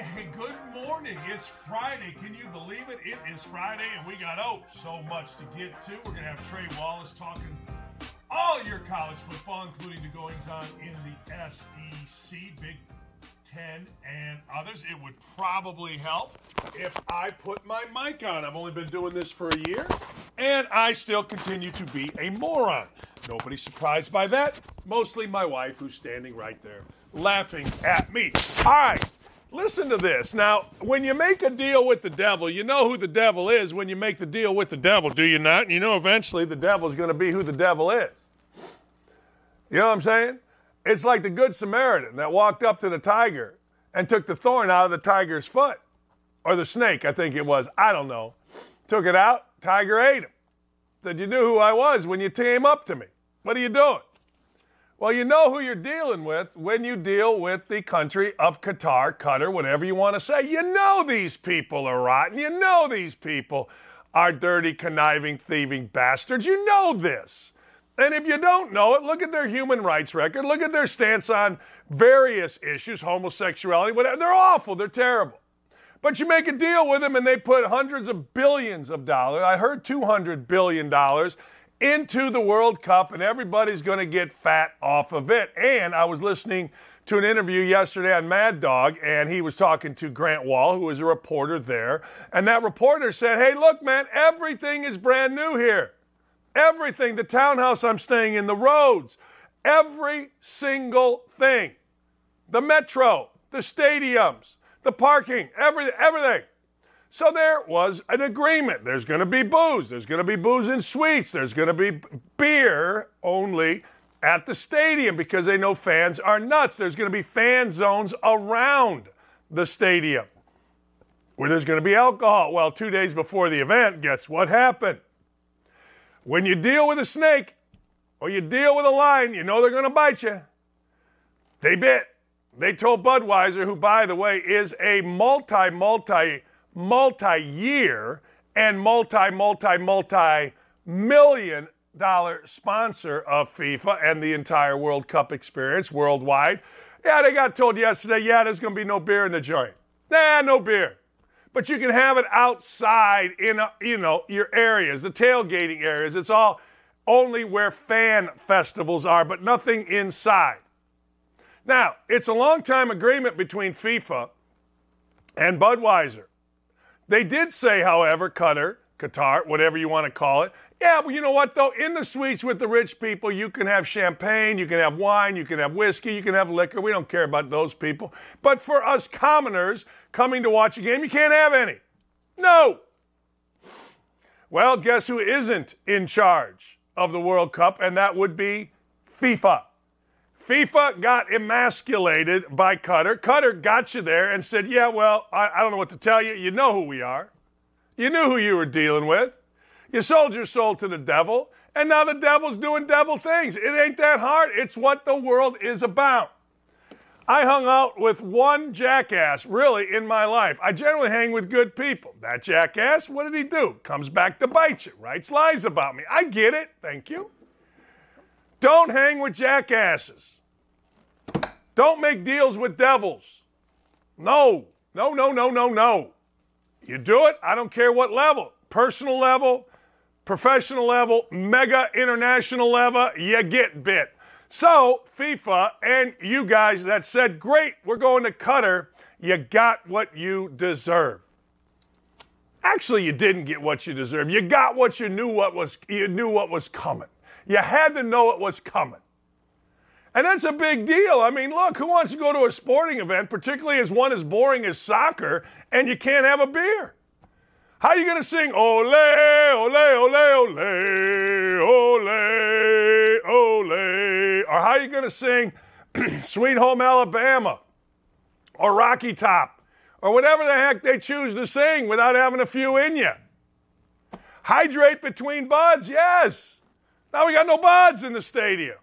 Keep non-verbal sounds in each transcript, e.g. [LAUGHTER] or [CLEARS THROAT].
Hey, good morning. It's Friday. Can you believe it? It is Friday, and we got oh so much to get to. We're gonna have Trey Wallace talking all your college football, including the goings on in the SEC, Big Ten, and others. It would probably help if I put my mic on. I've only been doing this for a year, and I still continue to be a moron. Nobody surprised by that. Mostly my wife, who's standing right there laughing at me. All right. Listen to this. Now, when you make a deal with the devil, you know who the devil is when you make the deal with the devil, do you not? You know eventually the devil's going to be who the devil is. You know what I'm saying? It's like the Good Samaritan that walked up to the tiger and took the thorn out of the tiger's foot. Or the snake, I think it was. I don't know. Took it out, tiger ate him. Said, You knew who I was when you came up to me. What are you doing? Well, you know who you're dealing with when you deal with the country of Qatar, Qatar, whatever you want to say. You know these people are rotten. You know these people are dirty, conniving, thieving bastards. You know this. And if you don't know it, look at their human rights record. Look at their stance on various issues, homosexuality, whatever. They're awful. They're terrible. But you make a deal with them and they put hundreds of billions of dollars. I heard $200 billion into the World Cup, and everybody's going to get fat off of it. And I was listening to an interview yesterday on Mad Dog, and he was talking to Grant Wahl, who is a reporter there. And that reporter said, Hey, look, man, everything is brand new here. Everything, the townhouse I'm staying in, the roads, every single thing. The metro, the stadiums, the parking, everything, everything. So there was an agreement. There's going to be booze. There's going to be booze and suites. There's going to be beer only at the stadium because they know fans are nuts. There's going to be fan zones around the stadium where there's going to be alcohol. Well, two days before the event, guess what happened? When you deal with a snake or you deal with a lion, you know they're going to bite you. They bit. They told Budweiser, who, by the way, is a multi, multi multi year and multi, multi, multi million dollar sponsor of FIFA and the entire World Cup experience worldwide. Yeah, they got told yesterday, yeah, there's going to be no beer in the joint. Nah, no beer. But you can have it outside in, a, you know, your areas, the tailgating areas. It's all only where fan festivals are, but nothing inside. Now, it's a long time agreement between FIFA and Budweiser. They did say, however, Qatar, Qatar, whatever you want to call it. Yeah, but you know what, though? In the suites with the rich people, you can have champagne, you can have wine, you can have whiskey, you can have liquor. We don't care about those people. But for us commoners coming to watch a game, you can't have any. No. Well, guess who isn't in charge of the World Cup? And that would be FIFA. FIFA got emasculated by Qatar. Qatar got you there and said, Yeah, well, I, I, don't know what to tell you. You know who we are. You knew who you were dealing with. You sold your soul to the devil, and now the devil's doing devil things. It ain't that hard. It's what the world is about. I hung out with one jackass, really, in my life. I generally hang with good people. That jackass, what did he do? Comes back to bite you, writes lies about me. I get it. Thank you. Don't hang with jackasses. Don't make deals with devils. No, no, no, no, no, no. You do it, I don't care what level personal level, professional level, mega international level, you get bit. So, FIFA and you guys that said, great, we're going to Qatar, you got what you deserve. Actually, you didn't get what you deserve. You got what you knew what was you knew what was coming. You had to know it was coming. And that's a big deal. I mean, look, who wants to go to a sporting event, particularly as one as boring as soccer, and you can't have a beer? How are you going to sing ole, ole, ole, ole, ole, ole? Or how are you going to sing [CLEARS THROAT] Sweet Home Alabama or Rocky Top or whatever the heck they choose to sing without having a few in you? Hydrate between buds, yes. Now we got no buds in the stadium.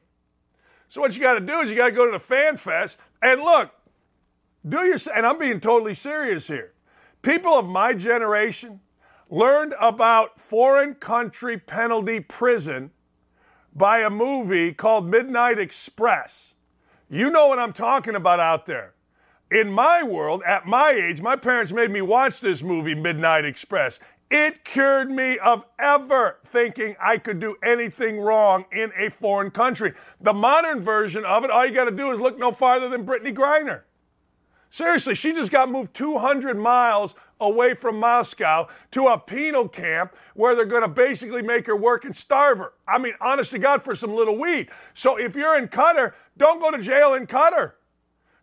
So what you got to do is you got to go to the fan fest and look, do your and I'm being totally serious here. People of my generation learned about foreign country penalty prison by a movie called Midnight Express. You know what I'm talking about out there. in my world, at my age, my parents made me watch this movie, Midnight Express. It cured me of ever thinking I could do anything wrong in a foreign country. The modern version of it, all you got to do is look no farther than Brittney Griner. Seriously, she just got moved 200 miles away from Moscow to a penal camp where they're going to basically make her work and starve her. I mean, honest to God, for some little weed. So if you're in Qatar, don't go to jail in Qatar.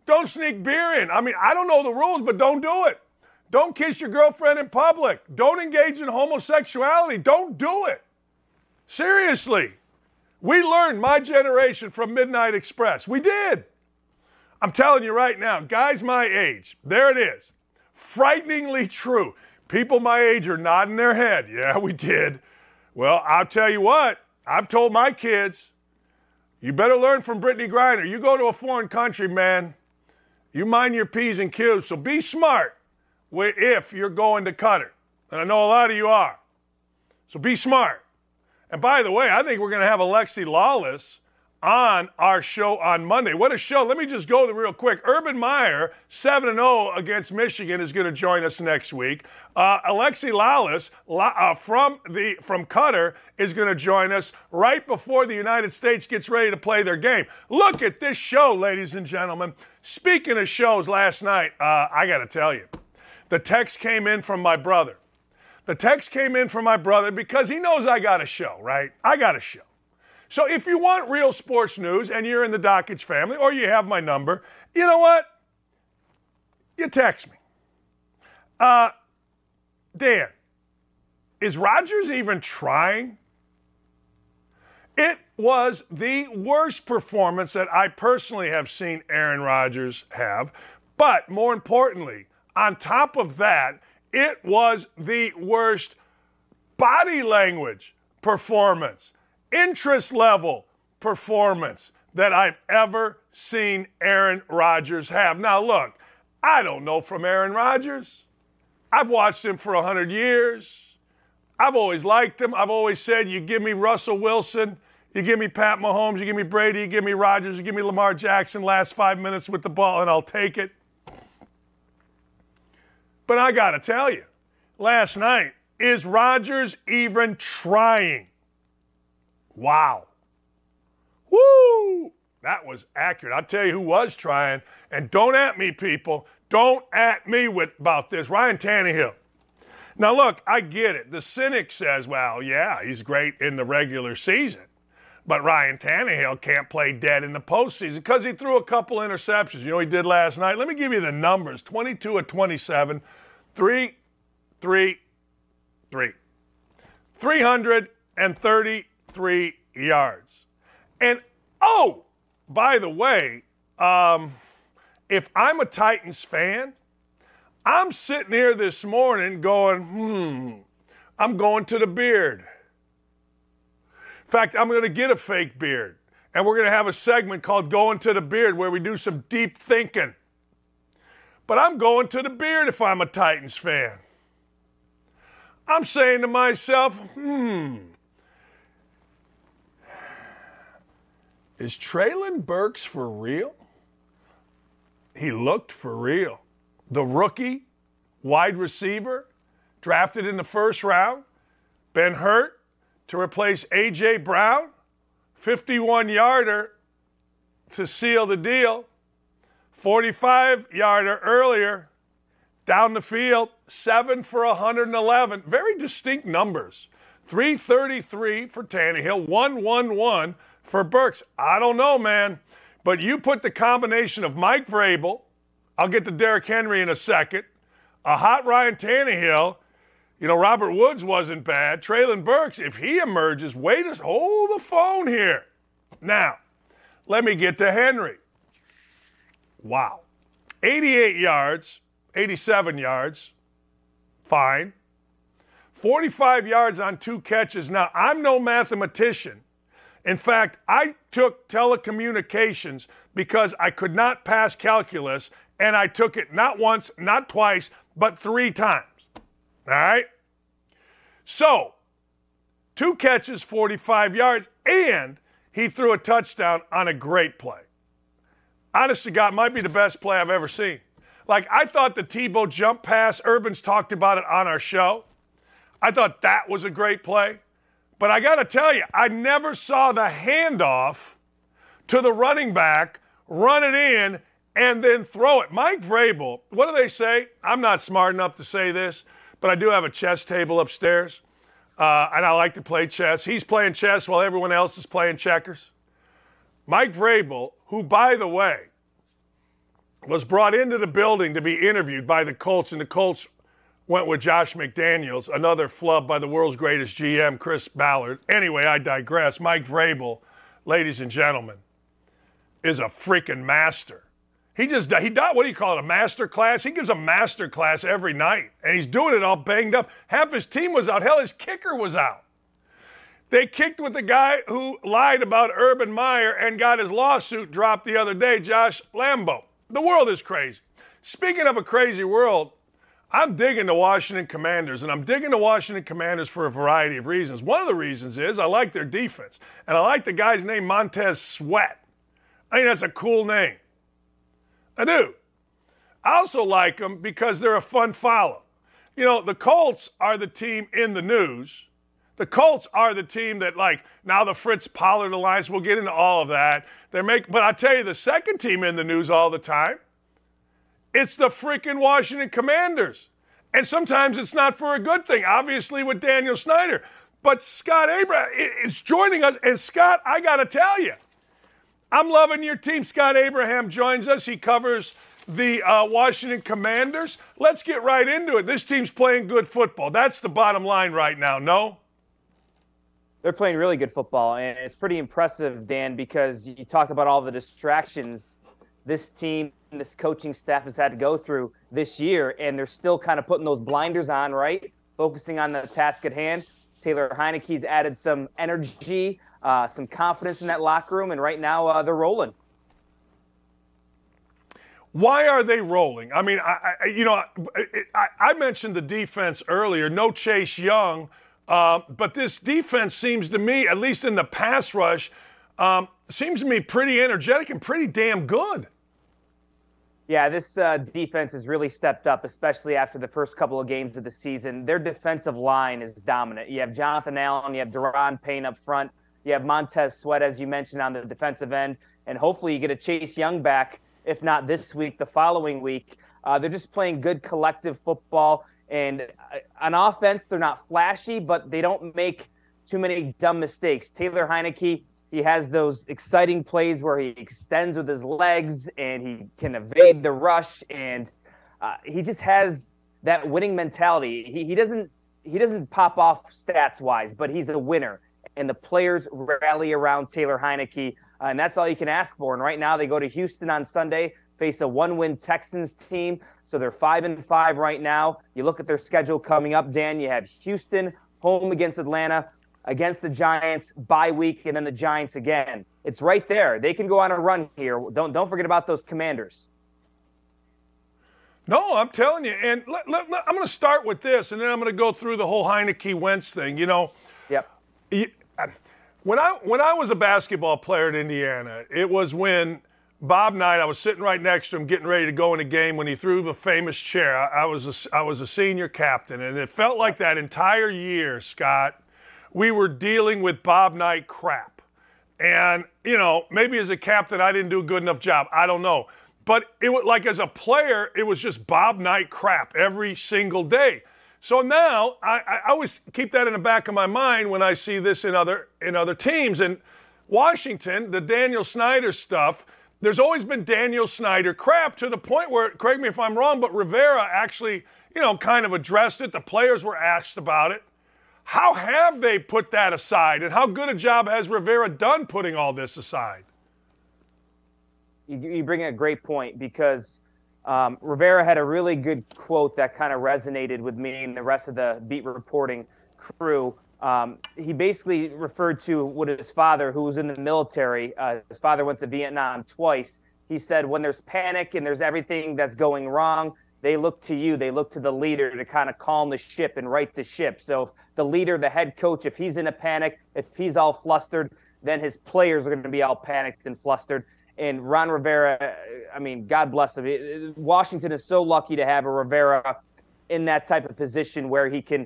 Don't sneak beer in. I mean, I don't know the rules, but don't do it. Don't kiss your girlfriend in public. Don't engage in homosexuality. Don't do it. Seriously. We learned my generation from Midnight Express. We did. I'm telling you right now, guys my age, there it is. Frighteningly true. People my age are nodding their head. Yeah, we did. Well, I'll tell you what, I've told my kids, you better learn from Brittney Griner. You go to a foreign country, man, you mind your P's and Q's. So be smart if you're going to Qatar. And I know a lot of you are. So be smart. And by the way, I think we're going to have Alexi Lalas on our show on Monday. What a show. Let me just go real quick. Urban Meyer, 7 0 against Michigan, is going to join us next week. Uh, Alexi Lalas uh, from, the, from Qatar is going to join us right before the United States gets ready to play their game. Look at this show, ladies and gentlemen. Speaking of shows last night, uh, I got to tell you, the text came in from my brother. The text came in from my brother because he knows I got a show, right? I got a show. So if you want real sports news and you're in the Dakich family or you have my number, you know what? You text me. Uh, Dan, is Rodgers even trying? It was the worst performance that I personally have seen Aaron Rodgers have. But more importantly, on top of that, it was the worst body language performance interest level performance that I've ever seen Aaron Rodgers have. Now, look, I don't know from Aaron Rodgers. I've watched him for 100 years. I've always liked him. I've always said, you give me Russell Wilson, you give me Pat Mahomes, you give me Brady, you give me Rodgers, you give me Lamar Jackson last five minutes with the ball, and I'll take it. But I got to tell you, last night, is Rodgers even trying? Wow. Woo! That was accurate. I'll tell you who was trying. And don't at me, people. Don't at me with about this. Ryan Tannehill. Now, look, I get it. The cynic says, well, yeah, he's great in the regular season. But Ryan Tannehill can't play dead in the postseason because he threw a couple interceptions. You know he did last night? Let me give you the numbers 22 of 27, 3, 3, 3. 330 yards. And oh, by the way, um, if I'm a Titans fan, I'm sitting here this morning going, hmm, I'm going to the beard. In fact, I'm going to get a fake beard. And we're going to have a segment called Going to the Beard where we do some deep thinking. But I'm going to the beard if I'm a Titans fan. I'm saying to myself, hmm, Is Treylon Burks for real? He looked for real. The rookie, wide receiver, drafted in the first round, been hurt to replace A.J. Brown, 51 yarder to seal the deal, 45 yarder earlier, down the field, seven for 111. Very distinct numbers. 333 for Tannehill, 111 for Burks. I don't know, man. But you put the combination of Mike Vrabel, I'll get to Derrick Henry in a second, a hot Ryan Tannehill, you know, Robert Woods wasn't bad. Treylon Burks, if he emerges, wait a hold the phone here. Now, let me get to Henry. Wow. 88 yards, 87 yards, fine. 45 yards on two catches. Now, I'm no mathematician, in fact, I took telecommunications because I could not pass calculus, and I took it not once, not twice, but three times. All right? So, two catches, 45 yards, and he threw a touchdown on a great play. Honest to God, might be the best play I've ever seen. Like, I thought the Tebow jump pass, Urban's talked about it on our show. I thought that was a great play. But I got to tell you, I never saw the handoff to the running back, run it in, and then throw it. Mike Vrabel, what do they say? I'm not smart enough to say this, but I do have a chess table upstairs, uh, and I like to play chess. He's playing chess while everyone else is playing checkers. Mike Vrabel, who, by the way, was brought into the building to be interviewed by the Colts, and the Colts went with Josh McDaniels, another flub by the world's greatest GM, Chris Ballard. Anyway, I digress. Mike Vrabel, ladies and gentlemen, is a freaking master. He just he got what do you call it a master class? He gives a master class every night, and he's doing it all banged up. Half his team was out. Hell, his kicker was out. They kicked with the guy who lied about Urban Meyer and got his lawsuit dropped the other day, Josh Lambo. The world is crazy. Speaking of a crazy world, I'm digging the Washington Commanders, and I'm digging the Washington Commanders for a variety of reasons. One of the reasons is I like their defense, and I like the guy's name, Montez Sweat. I think that's a cool name. I do. I also like them because they're a fun follow. You know, the Colts are the team in the news. The Colts are the team that, like, now the Fritz Pollard alliance. We'll get into all of that. They're make, but I tell you, the second team in the news all the time. It's the freaking Washington Commanders, and sometimes it's not for a good thing. Obviously, with Daniel Snyder, but Scott Abraham is joining us. And Scott, I got to tell you, I'm loving your team. Scott Abraham joins us. He covers the uh, Washington Commanders. Let's get right into it. This team's playing good football. That's the bottom line right now, no? They're playing really good football, and it's pretty impressive, Dan, because you talked about all the distractions this team, this coaching staff has had to go through this year, and they're still kind of putting those blinders on, right? Focusing on the task at hand. Taylor Heinicke's added some energy uh, some confidence in that locker room, and right now uh, they're rolling. Why are they rolling? I mean, I, I you know, I, I, mentioned the defense earlier. No Chase Young, uh, but this defense seems to me, at least in the pass rush, um, seems to me pretty energetic and pretty damn good. Yeah, this uh, defense has really stepped up, especially after the first couple of games of the season. Their defensive line is dominant. You have Jonathan Allen, you have Daron Payne up front. You have Montez Sweat, as you mentioned, on the defensive end, and hopefully you get a Chase Young back, if not this week, the following week. Uh, they're just playing good collective football, and uh, on offense, they're not flashy, but they don't make too many dumb mistakes. Taylor Heinicke, he has those exciting plays where he extends with his legs and he can evade the rush, and uh, he just has that winning mentality. He, he doesn't he doesn't pop off stats wise, but he's a winner and the players rally around Taylor Heinicke. Uh, and that's all you can ask for. And right now they go to Houston on Sunday, face a one-win Texans team. So they're five and five right now. You look at their schedule coming up, Dan. You have Houston home against Atlanta, against the Giants bye week, and then the Giants again. It's right there. They can go on a run here. Don't don't forget about those Commanders. No, I'm telling you. And let, let, let, I'm going to start with this, and then I'm going to go through the whole Heinicke Wentz thing. You know. Yep. When I when I was a basketball player in Indiana, it was when Bob Knight. I was sitting right next to him, getting ready to go in a game when he threw the famous chair. I, I was a, I was a senior captain, and it felt like that entire year, Scott. We were dealing with Bob Knight crap, and you know maybe as a captain I didn't do a good enough job. I don't know, but it was like as a player, it was just Bob Knight crap every single day. So now I, I, always keep that in the back of my mind when I see this in other in other teams. And Washington, the Daniel Snyder stuff, there's always been Daniel Snyder crap to the point where, correct me if I'm wrong, but Rivera actually, you know, kind of addressed it. The players were asked about it. How have they put that aside? And how good a job has Rivera done putting all this aside? You, you bring a great point because um, Rivera had a really good quote that kind of resonated with me and the rest of the beat reporting crew. Um, he basically referred to what his father, who was in the military, uh, his father went to Vietnam twice. He said, when there's panic and there's everything that's going wrong, they look to you, they look to the leader to kind of calm the ship and right the ship. So if the leader, the head coach, if he's in a panic, if he's all flustered, then his players are going to be all panicked and flustered. And Ron Rivera, I mean, God bless him. Washington is so lucky to have a Rivera in that type of position where he can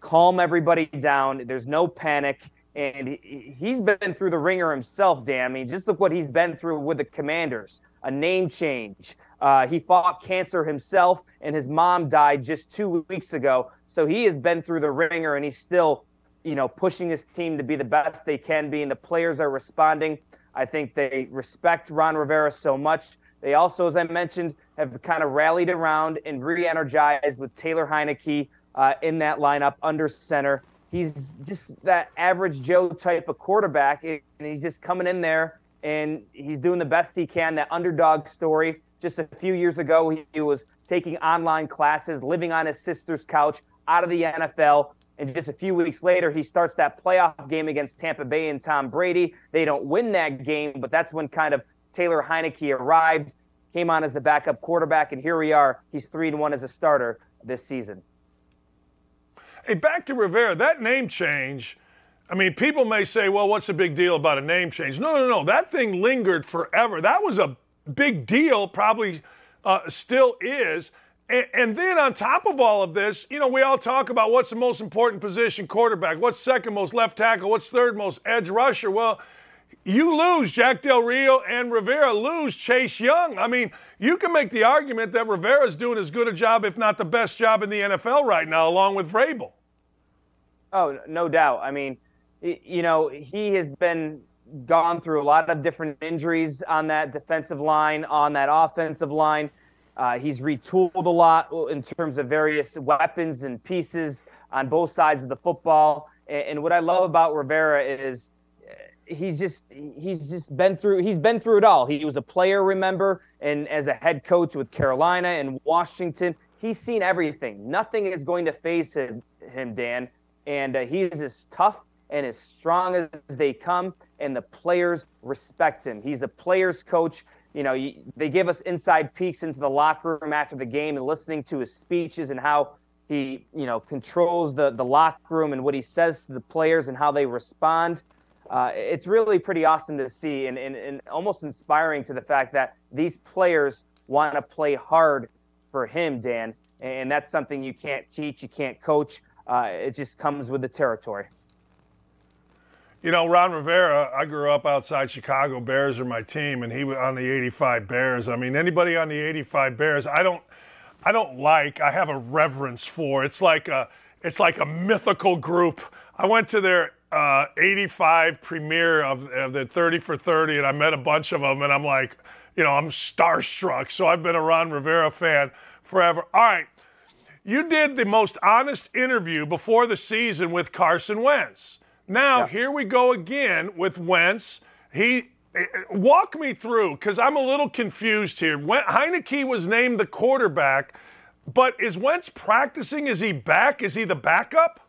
calm everybody down. There's no panic. And he, has been through the ringer himself, damn. I mean, just look what he's been through with the Commanders a name change. Uh, he fought cancer himself, and his mom died just two weeks ago. So he has been through the ringer, and he's still, you know, pushing his team to be the best they can be. And the players are responding. I think they respect Ron Rivera so much. They also, as I mentioned, have kind of rallied around and re-energized with Taylor Heinicke uh, in that lineup under center. He's just that average Joe type of quarterback, and he's just coming in there and he's doing the best he can. That underdog story. Just a few years ago, he was taking online classes, living on his sister's couch, out of the NFL. And just a few weeks later, he starts that playoff game against Tampa Bay and Tom Brady. They don't win that game, but that's when kind of Taylor Heinicke arrived, came on as the backup quarterback, and here we are. He's three and one as a starter this season. Hey, back to Rivera. That name change. I mean, people may say, well, what's the big deal about a name change? No, no, no. That thing lingered forever. That was a big deal, probably uh, still is. And, and, then on top of all of this, you know, we all talk about what's the most important position quarterback, what's second most left tackle, what's third most edge rusher. Well, you lose Jack Del Rio and Rivera lose Chase Young. I mean, you can make the argument that Rivera's doing as good a job, if not the best job in the NFL right now, along with Vrabel. Oh, no doubt. I mean, you know, he has been gone through a lot of different injuries on that defensive line, on that offensive line. Uh, he's retooled a lot in terms of various weapons and pieces on both sides of the football. And, and what I love about Rivera is uh, he's just he's just been through he's been through it all. He was a player, remember, and as a head coach with Carolina and Washington, he's seen everything. Nothing is going to faze him, him Dan. And uh, he's as tough and as strong as they come, and the players respect him. He's a players' coach. You know, they give us inside peeks into the locker room after the game and listening to his speeches and how he, you know, controls the, the locker room and what he says to the players and how they respond. Uh, it's really pretty awesome to see and, and, and almost inspiring to the fact that these players want to play hard for him, Dan. And that's something you can't teach, you can't coach. Uh, it just comes with the territory. You know, Ron Rivera, I grew up outside Chicago. Bears are my team, and he was on the 85 Bears. I mean, anybody on the 85 Bears, I don't, I don't like. I have a reverence for. It's like a, it's like a mythical group. I went to their uh, 85 premiere of, of the 30 for 30, and I met a bunch of them, and I'm like, you know, I'm starstruck. So I've been a Ron Rivera fan forever. All right. You did the most honest interview before the season with Carson Wentz. Now, yeah. here we go again with Wentz. He eh, eh, walk me through because I'm a little confused here. Heinicke was named the quarterback, but is Wentz practicing? Is he back? Is he the backup?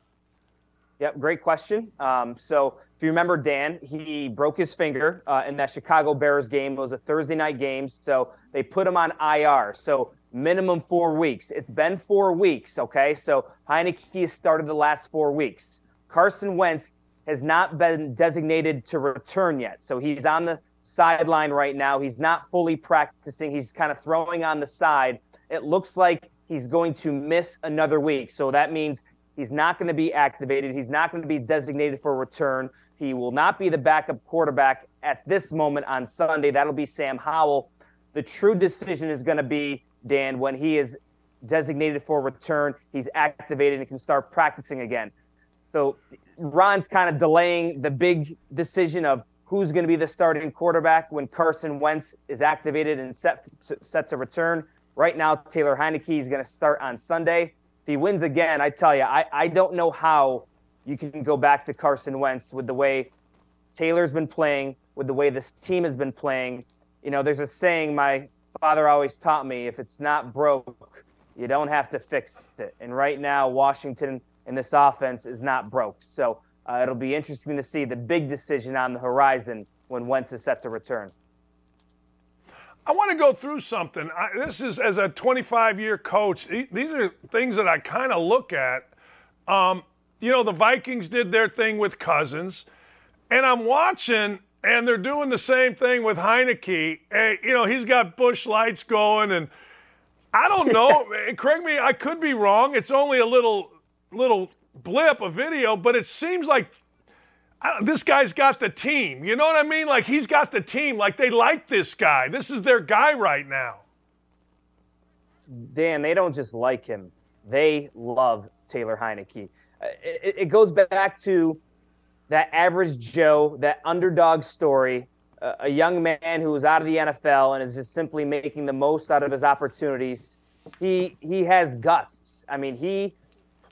Yep, great question. Um, so if you remember, Dan, he broke his finger uh, in that Chicago Bears game. It was a Thursday night game, so they put him on IR. So minimum four weeks. It's been four weeks. Okay, so Heinicke has started the last four weeks. Carson Wentz has not been designated to return yet. So he's on the sideline right now. He's not fully practicing. He's kind of throwing on the side. It looks like he's going to miss another week. So that means he's not going to be activated. He's not going to be designated for return. He will not be the backup quarterback at this moment on Sunday. That'll be Sam Howell. The true decision is going to be, Dan, when he is designated for return, he's activated and can start practicing again. So Ron's kind of delaying the big decision of who's going to be the starting quarterback when Carson Wentz is activated and set set to return. Right now, Taylor Heinicke is going to start on Sunday. If he wins again, I tell you, I, I don't know how you can go back to Carson Wentz with the way Taylor's been playing, with the way this team has been playing. You know, there's a saying my father always taught me if it's not broke, you don't have to fix it. And right now, Washington – and this offense is not broke. So uh, it'll be interesting to see the big decision on the horizon when Wentz is set to return. I want to go through something. I, this is as a 25 year coach. These are things that I kind of look at. Um, you know, the Vikings did their thing with Cousins, and I'm watching and they're doing the same thing with Heinicke. Hey, you know, he's got Busch Lights going, and I don't know. [LAUGHS] correct me, I could be wrong. It's only a little little blip, a video, but it seems like this guy's got the team. You know what I mean? Like he's got the team. Like they like this guy. This is their guy right now. Dan, they don't just like him; they love Taylor Heinicke. Uh, it, it goes back to that average Joe, that underdog story. Uh, a young man who is out of the NFL and is just simply making the most out of his opportunities. He he has guts. I mean, he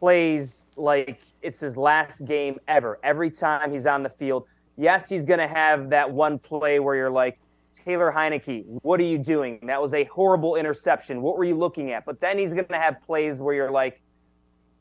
plays like it's his last game ever. Every time he's on the field, yes, he's going to have that one play where you're like, Taylor Heinicke, what are you doing? That was a horrible interception. What were you looking at? But then he's going to have plays where you're like,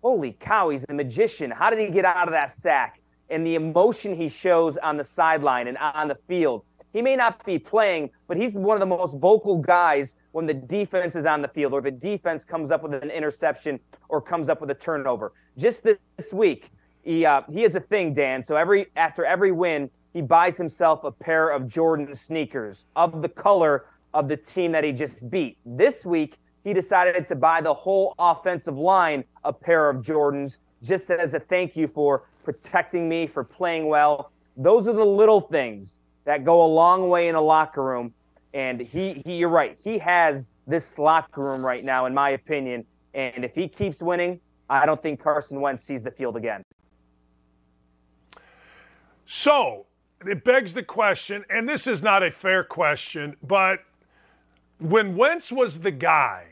holy cow, he's a magician. How did he get out of that sack? And the emotion he shows on the sideline and on the field. He may not be playing, but he's one of the most vocal guys when the defense is on the field or the defense comes up with an interception or comes up with a turnover. Just this week, he uh, he has a thing, Dan. So every after every win, he buys himself a pair of Jordan sneakers of the color of the team that he just beat. This week, he decided to buy the whole offensive line a pair of Jordans just as a thank you for protecting me, for playing well. Those are the little things that go a long way in a locker room. And he, he you're right. He has this locker room right now, in my opinion, and if he keeps winning, I don't think Carson Wentz sees the field again. So it begs the question, and this is not a fair question, but when Wentz was the guy,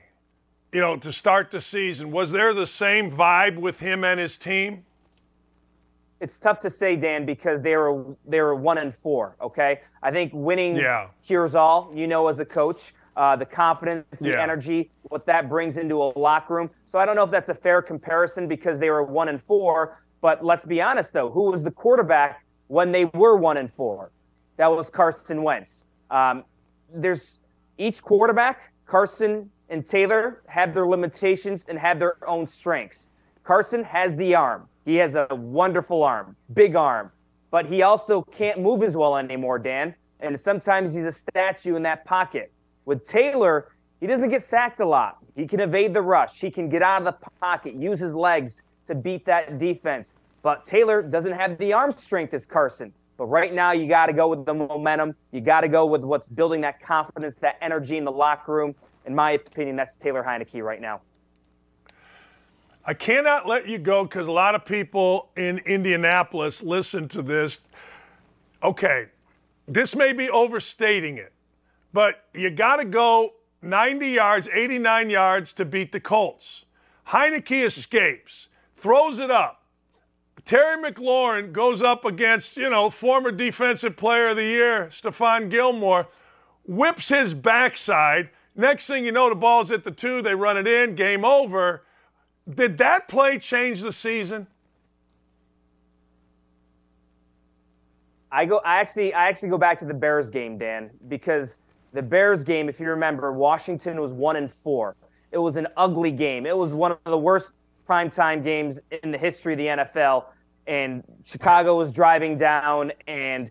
you know, to start the season, was there the same vibe with him and his team? It's tough to say, Dan, because they were they were one and four. Okay, I think winning yeah. cures all. You know, as a coach, uh, the confidence, the yeah. energy, what that brings into a locker room. So I don't know if that's a fair comparison because they were one and four. But let's be honest, though, who was the quarterback when they were one and four? That was Carson Wentz. Um, there's each quarterback, Carson and Taylor, have their limitations and have their own strengths. Carson has the arm. He has a wonderful arm, big arm, but he also can't move as well anymore, Dan. And sometimes he's a statue in that pocket. With Taylor, he doesn't get sacked a lot. He can evade the rush. He can get out of the pocket, use his legs to beat that defense. But Taylor doesn't have the arm strength as Carson. But right now, you got to go with the momentum. You got to go with what's building that confidence, that energy in the locker room. In my opinion, that's Taylor Heinicke right now. I cannot let you go because a lot of people in Indianapolis listen to this. Okay, this may be overstating it, but you got to go 90 yards, 89 yards to beat the Colts. Heinicke escapes, throws it up. Terry McLaurin goes up against, you know, former defensive player of the year, Stephon Gilmore, whips his backside. Next thing you know, the ball's at the two, they run it in, game over. Did that play change the season? I go. I actually. I actually go back to the Bears game, Dan, because the Bears game, if you remember, Washington was one and four. It was an ugly game. It was one of the worst primetime games in the history of the NFL. And Chicago was driving down, and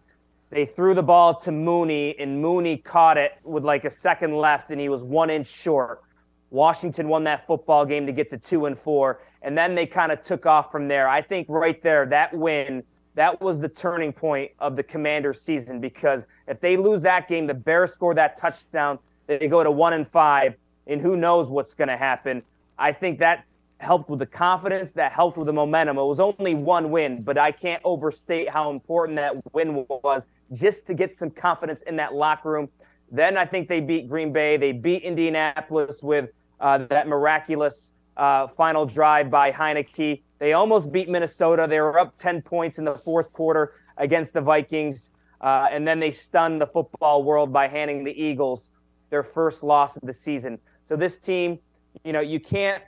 they threw the ball to Mooney, and Mooney caught it with like a second left, and he was one inch short. Washington won that football game to get to two and four, and then they kind of took off from there. I think right there, that win that was the turning point of the Commanders' season because if they lose that game, the Bears score that touchdown, they go to one and five, and who knows what's going to happen. I think that helped with the confidence, that helped with the momentum. It was only one win, but I can't overstate how important that win was just to get some confidence in that locker room. Then I think they beat Green Bay. They beat Indianapolis with uh, that miraculous uh, final drive by Heinicke. They almost beat Minnesota. They were up 10 points in the fourth quarter against the Vikings. Uh, and then they stunned the football world by handing the Eagles their first loss of the season. So this team, you know, you can't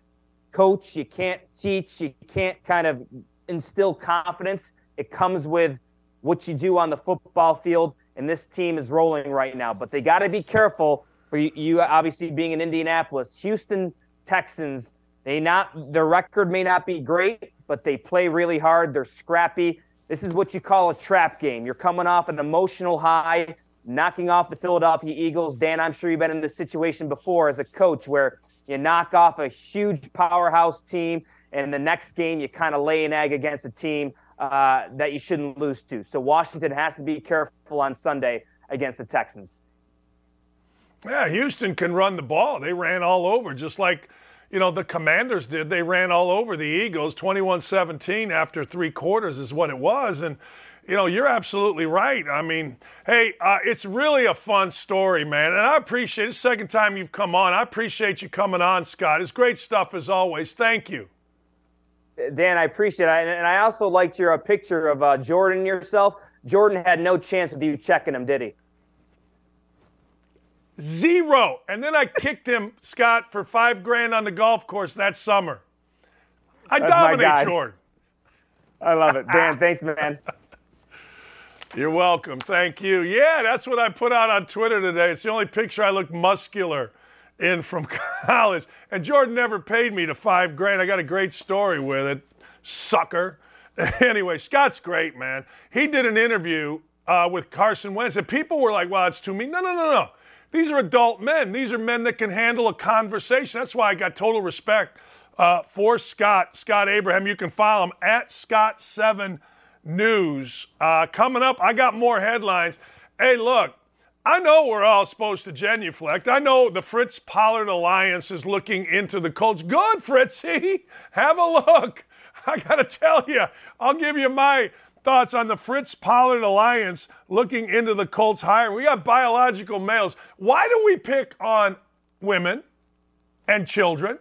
coach, you can't teach, you can't kind of instill confidence. It comes with what you do on the football field. And this team is rolling right now. But they got to be careful for you, you, obviously being in Indianapolis. Houston Texans they not their record may not be great, but they play really hard. They're scrappy. This is what you call a trap game. You're coming off an emotional high, knocking off the Philadelphia Eagles. Dan, I'm sure you've been in this situation before as a coach where you knock off a huge powerhouse team, and the next game you kind of lay an egg against a team uh, that you shouldn't lose to. So Washington has to be careful on Sunday against the Texans. Yeah, Houston can run the ball. They ran all over, just like you know, the Commanders did. They ran all over the Eagles 21 17 after three quarters, is what it was. And, you know, you're absolutely right. I mean, hey, uh, it's really a fun story, man. And I appreciate it. Second time you've come on. I appreciate you coming on, Scott. It's great stuff as always. Thank you. Dan, I appreciate it. And I also liked your uh, picture of uh, Jordan yourself. Jordan had no chance with you checking him, did he? Zero. And then I kicked him, Scott, for five grand on the golf course that summer. I That's dominate Jordan. I love it. Dan, thanks, man. [LAUGHS] You're welcome. Thank you. Yeah, that's what I put out on Twitter today. It's the only picture I look muscular in from [LAUGHS] college. And Jordan never paid me to five grand. I got a great story with it, sucker. [LAUGHS] anyway, Scott's great, man. He did an interview uh, with Carson Wentz, and people were like, well, it's too mean. No, no, no, no. These are adult men. These are men that can handle a conversation. That's why I got total respect uh, for Scott, Scott Abraham. You can follow him at Scott7 News. Uh, coming up, I got more headlines. Hey, look, I know we're all supposed to genuflect. I know the Fritz Pollard Alliance is looking into the Colts. Good, Fritzy. [LAUGHS] Have a look. I got to tell you, I'll give you my thoughts on the Fritz Pollard Alliance looking into the Colts hiring. We got biological males. Why do we pick on women and children?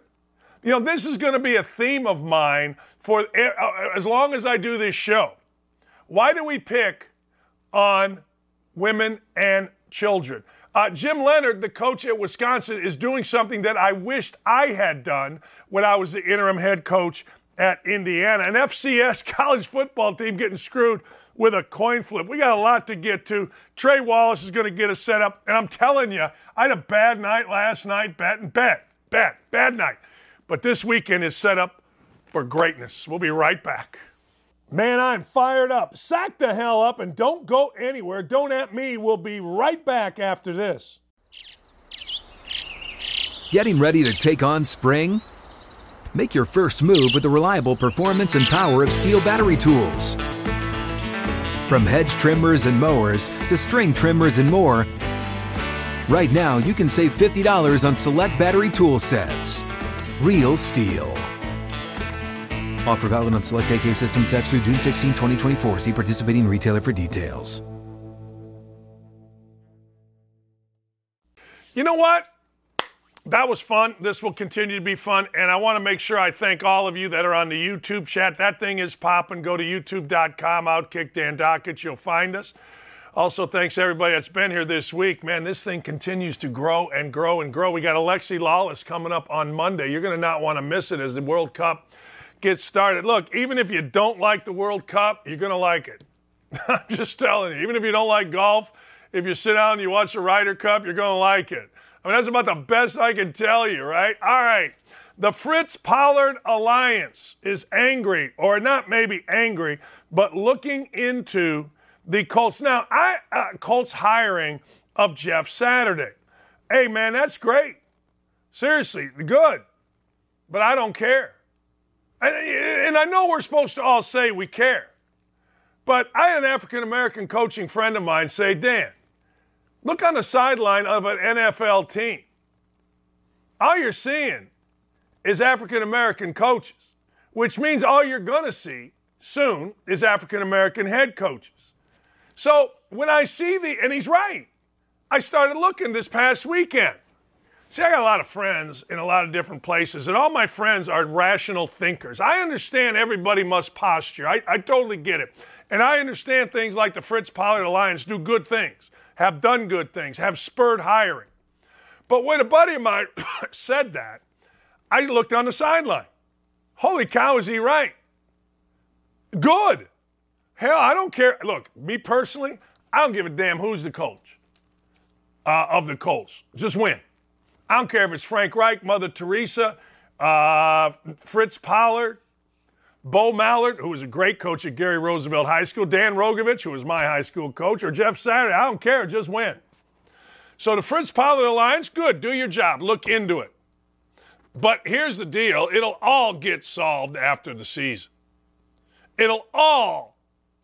You know, this is going to be a theme of mine for eh, uh, as long as I do this show. Why do we pick on women and children? Uh, Jim Leonhard, the coach at Wisconsin, is doing something that I wished I had done when I was the interim head coach at Indiana. An FCS [LAUGHS] college football team getting screwed with a coin flip. We got a lot to get to. Trey Wallace is going to get us set up. And I'm telling you, I had a bad night last night, betting, bet, bet, bad night. But this weekend is set up for greatness. We'll be right back. Man, I'm fired up. Sack the hell up and don't go anywhere. Don't at me. We'll be right back after this. Getting ready to take on spring? Make your first move with the reliable performance and power of STIHL battery tools. From hedge trimmers and mowers to string trimmers and more, right now you can save $50 on select battery tool sets. Real STIHL. Offer valid on select AK system sets through June 16, 2024. See participating retailer for details. You know what? that was fun. This will continue to be fun. And I want to make sure I thank all of you that are on the YouTube chat. That thing is popping. Go to youtube.com, Outkick Dan Dakich. You'll find us. Also, thanks everybody that's been here this week. Man, this thing continues to grow and grow and grow. We got Alexi Lalas coming up on Monday. You're going to not want to miss it as the World Cup gets started. Look, even if you don't like the World Cup, you're going to like it. [LAUGHS] I'm just telling you. Even if you don't like golf, if you sit down and you watch the Ryder Cup, you're going to like it. I mean, that's about the best I can tell you, right? All right. The Fritz Pollard Alliance is angry, or not maybe angry, but looking into the Colts. Now, I uh, Colts hiring of Jeff Saturday. Hey, man, that's great. Seriously, good. But I don't care. And, I know we're supposed to all say we care. But I had an African American coaching friend of mine say, Dan, Look on the sideline of an NFL team. All you're seeing is African American coaches, which means all you're going to see soon is African American head coaches. So when I see the, and he's right, I started looking this past weekend. See, I got a lot of friends in a lot of different places, and all my friends are rational thinkers. I understand everybody must posture. I, I totally get it. And I understand things like the Fritz Pollard Alliance do good things have done good things, have spurred hiring. But when a buddy of mine [COUGHS] said that, I looked on the sideline. Holy cow, is he right? Good. Hell, I don't care. Look, me personally, I don't give a damn who's the coach uh, of the Colts. Just win. I don't care if it's Frank Reich, Mother Teresa, uh, Fritz Pollard, Bo Mallard, who was a great coach at Gary Roosevelt High School, Dan Rogovich, who was my high school coach, or Jeff Saturday. I don't care, just win. So the Fritz Pollard Alliance, good, do your job, look into it. But here's the deal it'll all get solved after the season. It'll all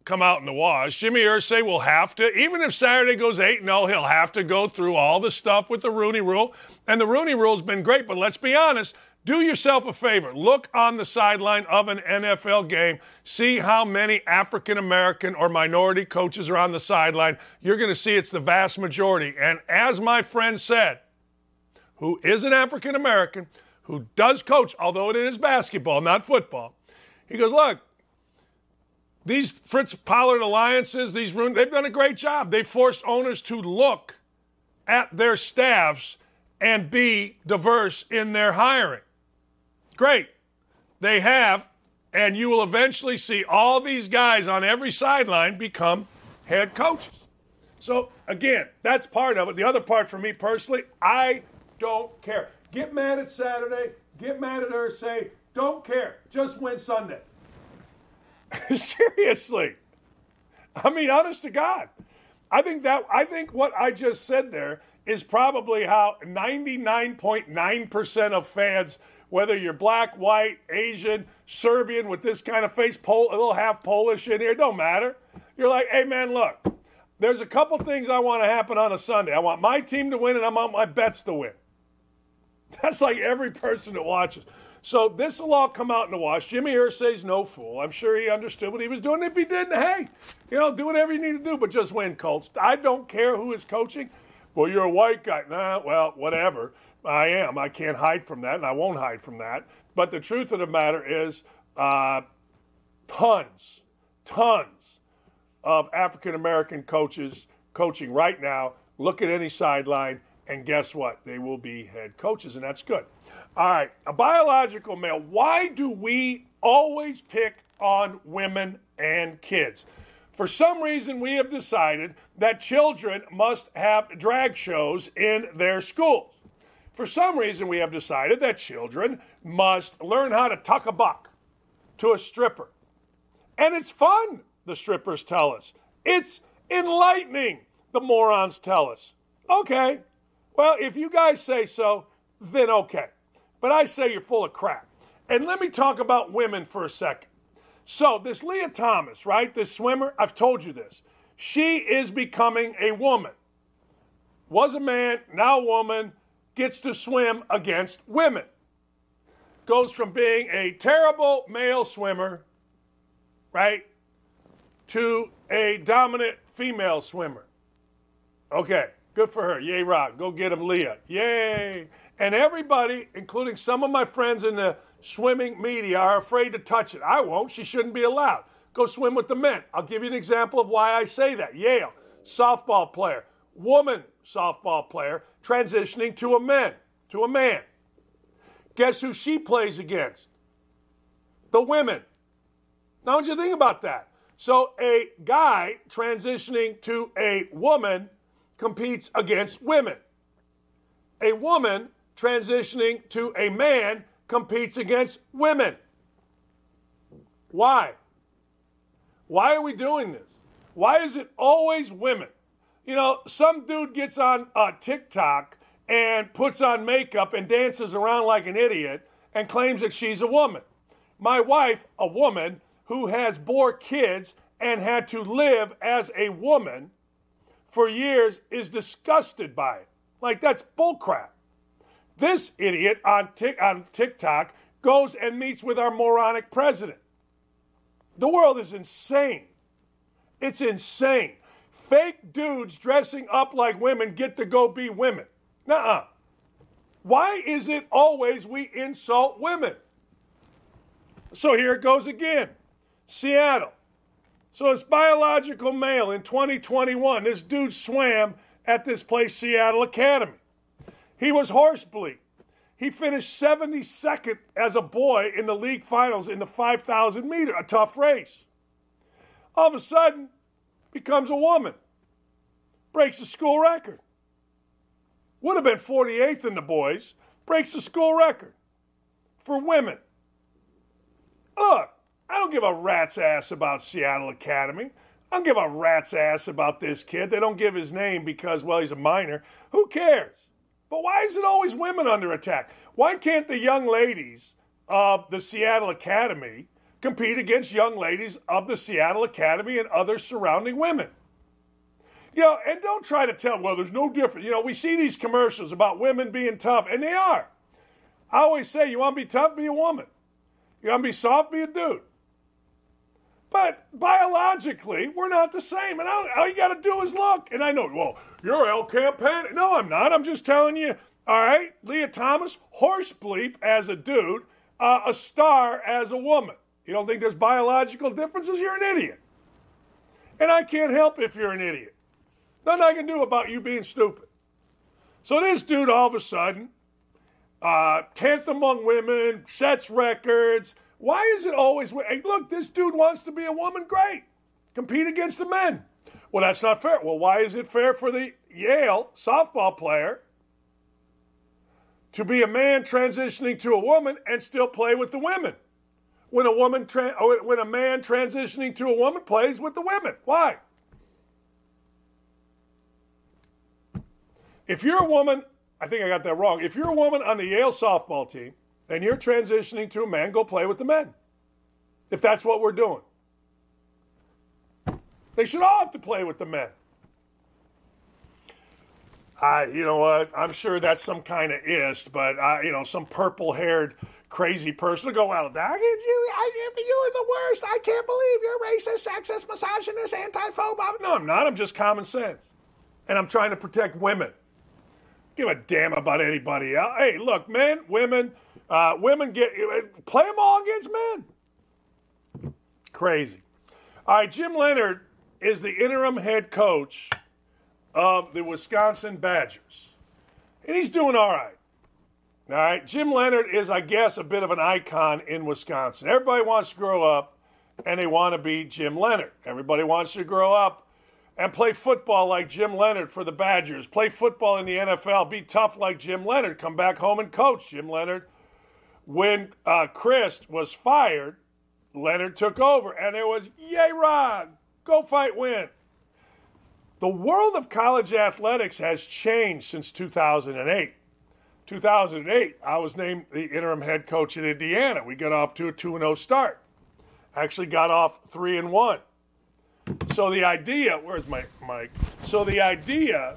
come out in the wash. Jimmy Irsay will have to, even if Saturday goes 8 0, he'll have to go through all the stuff with the Rooney Rule. And the Rooney Rule's been great, but let's be honest, do yourself a favor. Look on the sideline of an NFL game. See how many African American or minority coaches are on the sideline. You're going to see it's the vast majority. And as my friend said, who is an African American, who does coach, although it is basketball, not football, he goes, Look, these Fritz Pollard alliances, these they've done a great job. They forced owners to look at their staffs and be diverse in their hiring. Great. They have, and you will eventually see all these guys on every sideline become head coaches. So, again, that's part of it. The other part for me personally, I don't care. Get mad at Saturday, get mad at Irsay, don't care. Just win Sunday. [LAUGHS] Seriously. I mean, honest to God. I think that I think what I just said there is probably how 99.9% of fans whether you're black, white, Asian, Serbian with this kind of face, Pol- a little half Polish in here, don't matter. You're like, hey man, look, there's a couple things I want to happen on a Sunday. I want my team to win and I want my bets to win. That's like every person that watches. So this will all come out in the wash. Jimmy Irsay's no fool. I'm sure he understood what he was doing. If he didn't, hey, you know, do whatever you need to do, but just win, Colts. I don't care who is coaching. Well, you're a white guy. Nah, well, whatever. I am. I can't hide from that, and I won't hide from that. But the truth of the matter is, uh, tons, tons of African American coaches coaching right now. Look at any sideline, and guess what? They will be head coaches, and that's good. All right, a biological male. Why do we always pick on women and kids? For some reason, we have decided that children must have drag shows in their schools. For some reason, we have decided that children must learn how to tuck a buck to a stripper. And it's fun, the strippers tell us. It's enlightening, the morons tell us. Okay, well, if you guys say so, then okay. But I say you're full of crap. And let me talk about women for a second. So, this Lia Thomas, right, this swimmer, I've told you this. She is becoming a woman. Was a man, now a woman gets to swim against women. Goes from being a terrible male swimmer, right, to a dominant female swimmer. Okay, good for her. Yay, rock. Go get him, Leah. Yay. And everybody, including some of my friends in the swimming media, are afraid to touch it. I won't. She shouldn't be allowed. Go swim with the men. I'll give you an example of why I say that. Yale, softball player, woman softball player, transitioning to a man, to a man. Guess who she plays against? The women. Now, what do you think about that? So, a guy transitioning to a woman competes against women. A woman transitioning to a man competes against women. Why? Why are we doing this? Why is it always women? You know, some dude gets on uh, TikTok and puts on makeup and dances around like an idiot and claims that she's a woman. My wife, a woman who has bore kids and had to live as a woman for years, is disgusted by it. Like, that's bullcrap. This idiot on, on TikTok goes and meets with our moronic president. The world is insane. It's insane fake dudes dressing up like women get to go be women. Nuh uh. Why is it always we insult women? So here it goes again Seattle. So it's biological male in 2021. This dude swam at this place, Seattle Academy. He was horse bleed. He finished 72nd as a boy in the league finals in the 5,000 meter, a tough race. All of a sudden, becomes a woman. Breaks the school record. Would have been 48th in the boys. Breaks the school record for women. Look, I don't give a rat's ass about Seattle Academy. I don't give a rat's ass about this kid. They don't give his name because, well, he's a minor. Who cares? But why is it always women under attack? Why can't the young ladies of the Seattle Academy compete against young ladies of the Seattle Academy and other surrounding women? You know, and don't try to tell, well, there's no difference. You know, we see these commercials about women being tough, and they are. I always say, you want to be tough, be a woman. You want to be soft, be a dude. But biologically, we're not the same. And all, all you got to do is look. And I know, well, you're El Campana. No, I'm not. I'm just telling you. All right, Lia Thomas, horse bleep as a dude, uh, a star as a woman. You don't think there's biological differences? You're an idiot. And I can't help if you're an idiot. Nothing I can do about you being stupid. So this dude, all of a sudden, uh, 10th among women, sets records, why is it always, hey, look, this dude wants to be a woman, great. Compete against the men. Well, that's not fair. Well, why is it fair for the Yale softball player to be a man transitioning to a woman and still play with the women? When a woman, tra- oh, when a man transitioning to a woman plays with the women, why? If you're a woman, I think I got that wrong. If you're a woman on the Yale softball team and you're transitioning to a man, go play with the men. If that's what we're doing. They should all have to play with the men. I, you know what? I'm sure that's some kind of ist, but I, you know, some purple-haired crazy person to go, well, you, I, you are the worst. I can't believe you're racist, sexist, misogynist, anti-phobe. No, I'm not. I'm just common sense, and I'm trying to protect women. Give a damn about anybody else. Hey, look, men, women, uh, women get play them all against men. Crazy. All right, Jim Leonhard is the interim head coach of the Wisconsin Badgers, and he's doing all right. All right, Jim Leonhard is, I guess, a bit of an icon in Wisconsin. Everybody wants to grow up, and they want to be Jim Leonhard. Everybody wants to grow up and play football like Jim Leonhard for the Badgers. Play football in the NFL. Be tough like Jim Leonhard, Come back home and coach Jim Leonhard when uh, Chryst was fired, Leonhard took over, and it was yay, Rod, go fight, win. The world of college athletics has changed since 2008. 2008, I was named the interim head coach in Indiana. We got off to a 2 0 start. Actually, got off 3 and 1. So the idea, where's my mic? So the idea,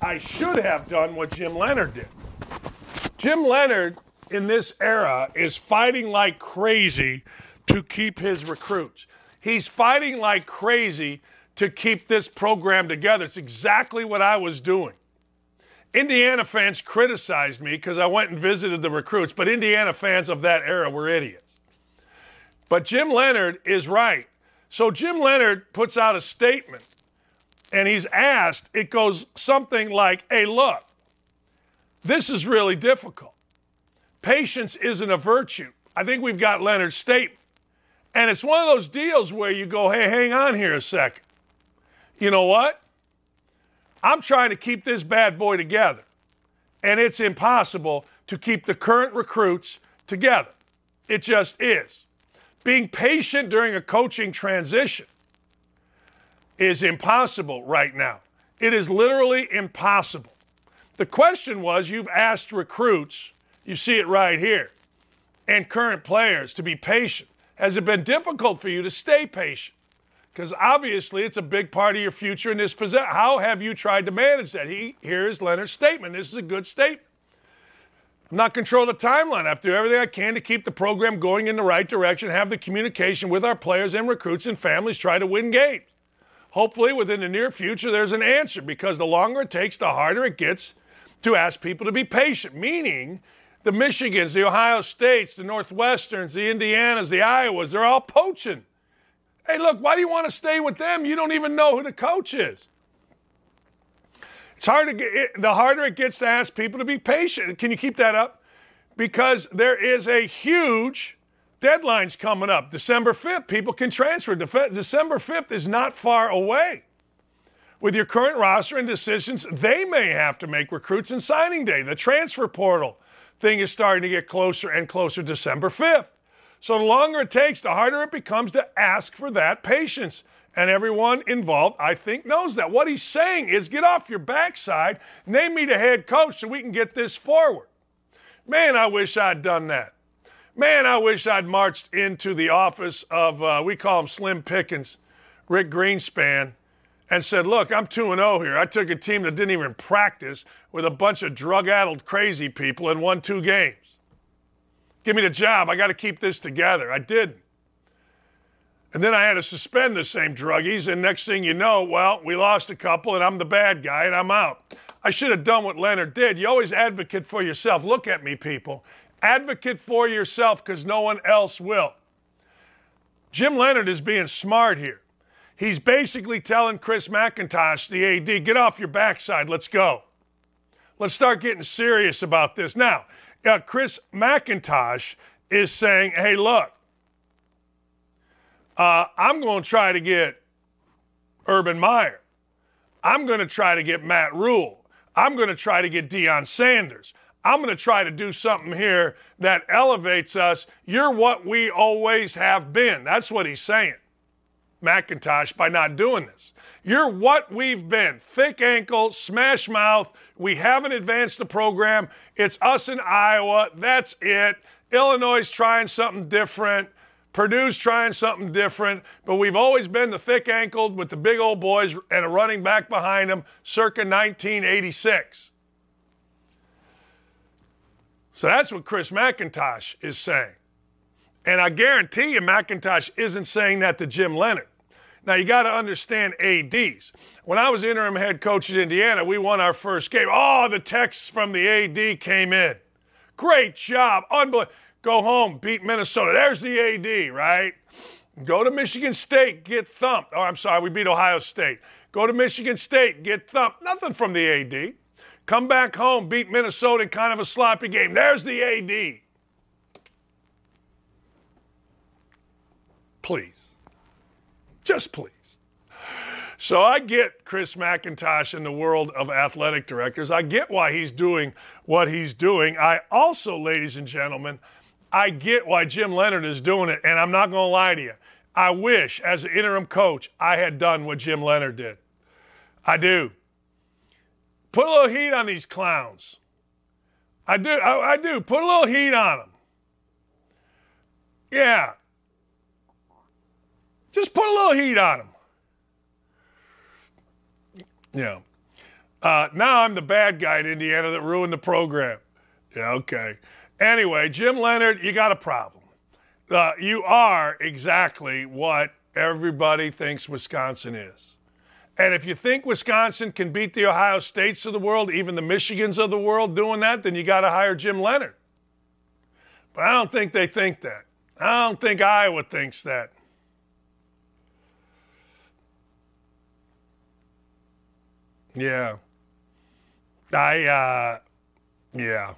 I should have done what Jim Leonhard did. Jim Leonhard in this era is fighting like crazy to keep his recruits. He's fighting like crazy to keep this program together. It's exactly what I was doing. Indiana fans criticized me because I went and visited the recruits, but Indiana fans of that era were idiots. But Jim Leonhard is right. So Jim Leonhard puts out a statement and he's asked, it goes something like, hey, look, this is really difficult. Patience isn't a virtue. I think we've got Leonhard's statement. And it's one of those deals where you go, hey, hang on here a second. You know what? I'm trying to keep this bad boy together. And it's impossible to keep the current recruits together. It just is. Being patient during a coaching transition is impossible right now. It is literally impossible. The question was you've asked recruits you see it right here. And current players to be patient. Has it been difficult for you to stay patient? Because obviously it's a big part of your future in this position. How have you tried to manage that? He, here's Leonhard's statement. This is a good statement. I'm not controlling the timeline. I have to do everything I can to keep the program going in the right direction, have the communication with our players and recruits and families, try to win games. Hopefully, within the near future, there's an answer because the longer it takes, the harder it gets to ask people to be patient, meaning the Michigans, the Ohio States, the Northwesterns, the Indianas, the Iowas, they're all poaching. Hey, look, why do you want to stay with them? You don't even know who the coach is. It's hard to get, the harder it gets to ask people to be patient. Can you keep that up? Because there is a huge deadlines coming up. December 5th, people can transfer. December 5th is not far away. With your current roster and decisions, they may have to make recruits in signing day, the transfer portal thing is starting to get closer and closer December 5th. So the longer it takes, the harder it becomes to ask for that patience. And everyone involved, I think, knows that. What he's saying is get off your backside, name me the head coach so we can get this forward. Man, I wish I'd done that. Man, I wish I'd marched into the office of, uh, we call him Slim Pickens, Rick Greenspan, and said, Look, I'm 2 0 here. I took a team that didn't even practice with a bunch of drug addled crazy people and won two games. Give me the job. I got to keep this together. I didn't. And then I had to suspend the same druggies, and next thing you know, well, we lost a couple, and I'm the bad guy, and I'm out. I should have done what Leonhard did. You always advocate for yourself. Look at me, people. Advocate for yourself because no one else will. Jim Leonhard is being smart here. He's basically telling Chris McIntosh, the AD, get off your backside. Let's go. Let's start getting serious about this. Now, uh, Chris McIntosh is saying, hey, look, uh, I'm going to try to get Urban Meyer. I'm going to try to get Matt Rhule. I'm going to try to get Deion Sanders. I'm going to try to do something here that elevates us. You're what we always have been. That's what he's saying, McIntosh, by not doing this. You're what we've been thick ankle, smash mouth. We haven't advanced the program. It's us in Iowa. That's it. Illinois is trying something different. Purdue's trying something different, but we've always been the thick ankled with the big old boys and a running back behind them circa 1986. So that's what Chris McIntosh is saying. And I guarantee you, McIntosh isn't saying that to Jim Leonhard. Now, you got to understand ADs. When I was interim head coach at Indiana, we won our first game. Oh, the texts from the AD came in. Great job. Unbelievable. Go home, beat Minnesota. There's the AD, right? Go to Michigan State, get thumped. Oh, I'm sorry, we beat Ohio State. Go to Michigan State, get thumped. Nothing from the AD. Come back home, beat Minnesota in kind of a sloppy game. There's the AD. Please. Just please. So I get Chris McIntosh in the world of athletic directors. I get why he's doing what he's doing. I also, ladies and gentlemen, I get why Jim Leonhard is doing it, and I'm not going to lie to you. I wish, as an interim coach, I had done what Jim Leonhard did. I do. Put a little heat on these clowns. I do. I, I do. Put a little heat on them. Yeah. Just put a little heat on them. Yeah. Uh, now I'm the bad guy in Indiana that ruined the program. Yeah, okay. Anyway, Jim Leonhard, you got a problem. Uh, you are exactly what everybody thinks Wisconsin is. And if you think Wisconsin can beat the Ohio States of the world, even the Michigans of the world doing that, then you got to hire Jim Leonhard. But I don't think they think that. I don't think Iowa thinks that. Yeah. I, uh, yeah.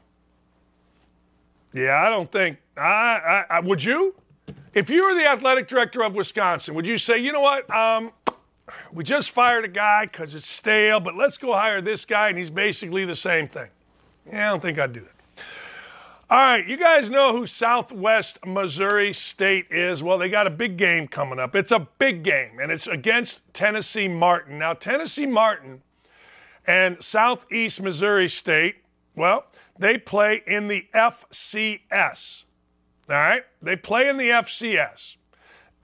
Yeah, I don't think. I, I, I, would you? If you were the athletic director of Wisconsin, would you say, you know what? Um, we just fired a guy because it's stale, but let's go hire this guy, and he's basically the same thing. Yeah, I don't think I'd do that. All right, you guys know who Southwest Missouri State is. Well, they got a big game coming up. It's a big game, and it's against Tennessee Martin. Now, Tennessee Martin and Southeast Missouri State, well, they play in the FCS. All right? They play in the FCS.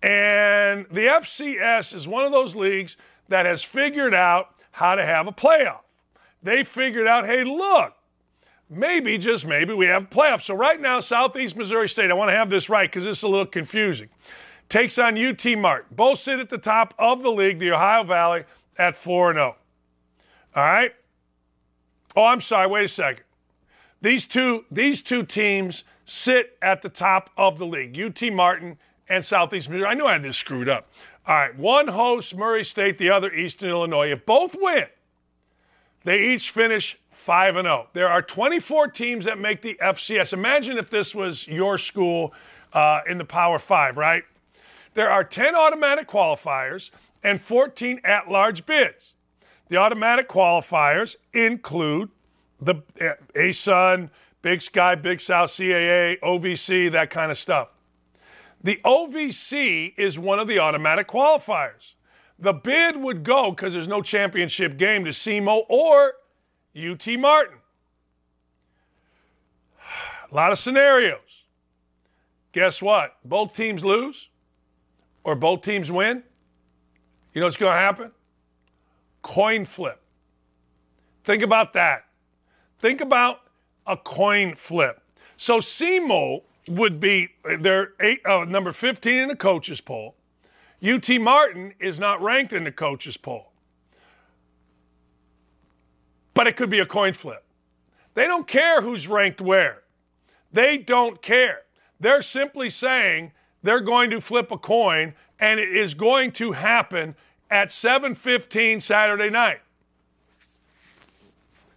And the FCS is one of those leagues that has figured out how to have a playoff. They figured out, hey, look, maybe, just maybe, we have a playoff. So right now, Southeast Missouri State, I want to have this right because this is a little confusing, takes on UT Martin. Both sit at the top of the league, the Ohio Valley, at 4 0. All right? Oh, I'm sorry, wait a second. These two, these two teams sit at the top of the league UT Martin and Southeast Missouri. I knew I had this screwed up. All right, one hosts Murray State, the other Eastern Illinois. If both win, they each finish 5 and 0. There are 24 teams that make the FCS. Imagine if this was your school uh, in the Power 5, right? There are 10 automatic qualifiers and 14 at large bids. The automatic qualifiers include the eh, ASUN, Big Sky, Big South, CAA, OVC, that kind of stuff. The OVC is one of the automatic qualifiers. The bid would go, because there's no championship game, to SEMO or UT Martin. A lot of scenarios. Guess what? Both teams lose or both teams win. You know what's going to happen? Coin flip. Think about that. Think about a coin flip. So SEMO would be they're eight, uh, number 15 in the coaches poll. UT Martin is not ranked in the coaches poll. But it could be a coin flip. They don't care who's ranked where. They don't care. They're simply saying they're going to flip a coin and it is going to happen at 7:15 Saturday night.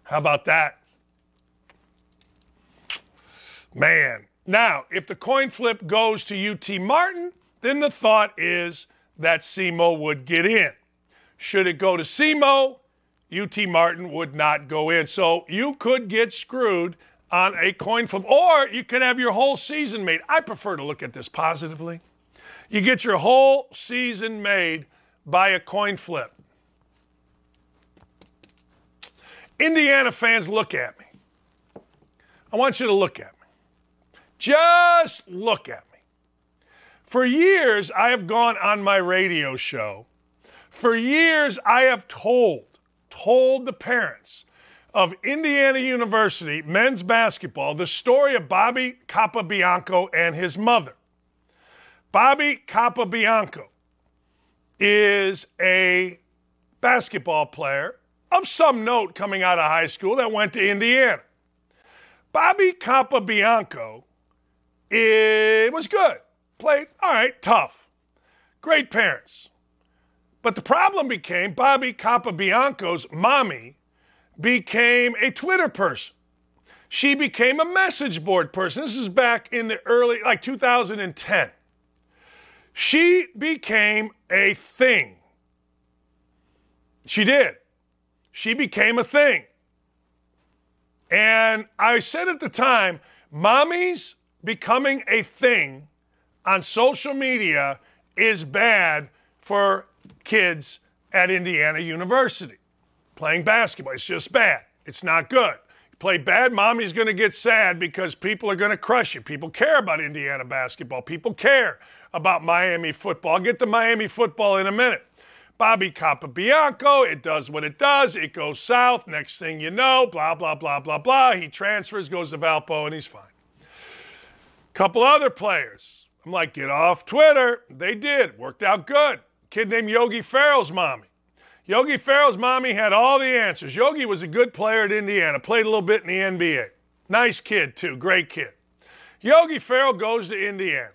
How about that? Man. Now, if the coin flip goes to UT Martin, then the thought is that SEMO would get in. Should it go to SEMO, UT Martin would not go in. So you could get screwed on a coin flip, or you could have your whole season made. I prefer to look at this positively. You get your whole season made by a coin flip. Indiana fans, look at me. I want you to look at me. Just look at me. For years, I have gone on my radio show. For years, I have told, told the parents of Indiana University men's basketball the story of Bobby Capobianco and his mother. Bobby Capobianco is a basketball player of some note coming out of high school that went to Indiana. Bobby Capobianco it was good. Played, all right, tough. Great parents. But the problem became Bobby Capobianco's mommy became a Twitter person. She became a message board person. This is back in the early, like 2010. She became a thing. She did. She became a thing. And I said at the time, mommies becoming a thing on social media is bad for kids at Indiana University. Playing basketball, it's just bad. It's not good. You play bad, mommy's going to get sad because people are going to crush you. People care about Indiana basketball. People care about Miami football. I'll get to Miami football in a minute. Bobby Capobianco, it does what it does. It goes south. Next thing you know, blah, blah, blah, blah, blah. He transfers, goes to Valpo, and he's fine. Couple other players. I'm like, get off Twitter. They did. Worked out good. Kid named Yogi Ferrell's mommy. Yogi Ferrell's mommy had all the answers. Yogi was a good player at Indiana, played a little bit in the NBA. Nice kid, too. Great kid. Yogi Ferrell goes to Indiana.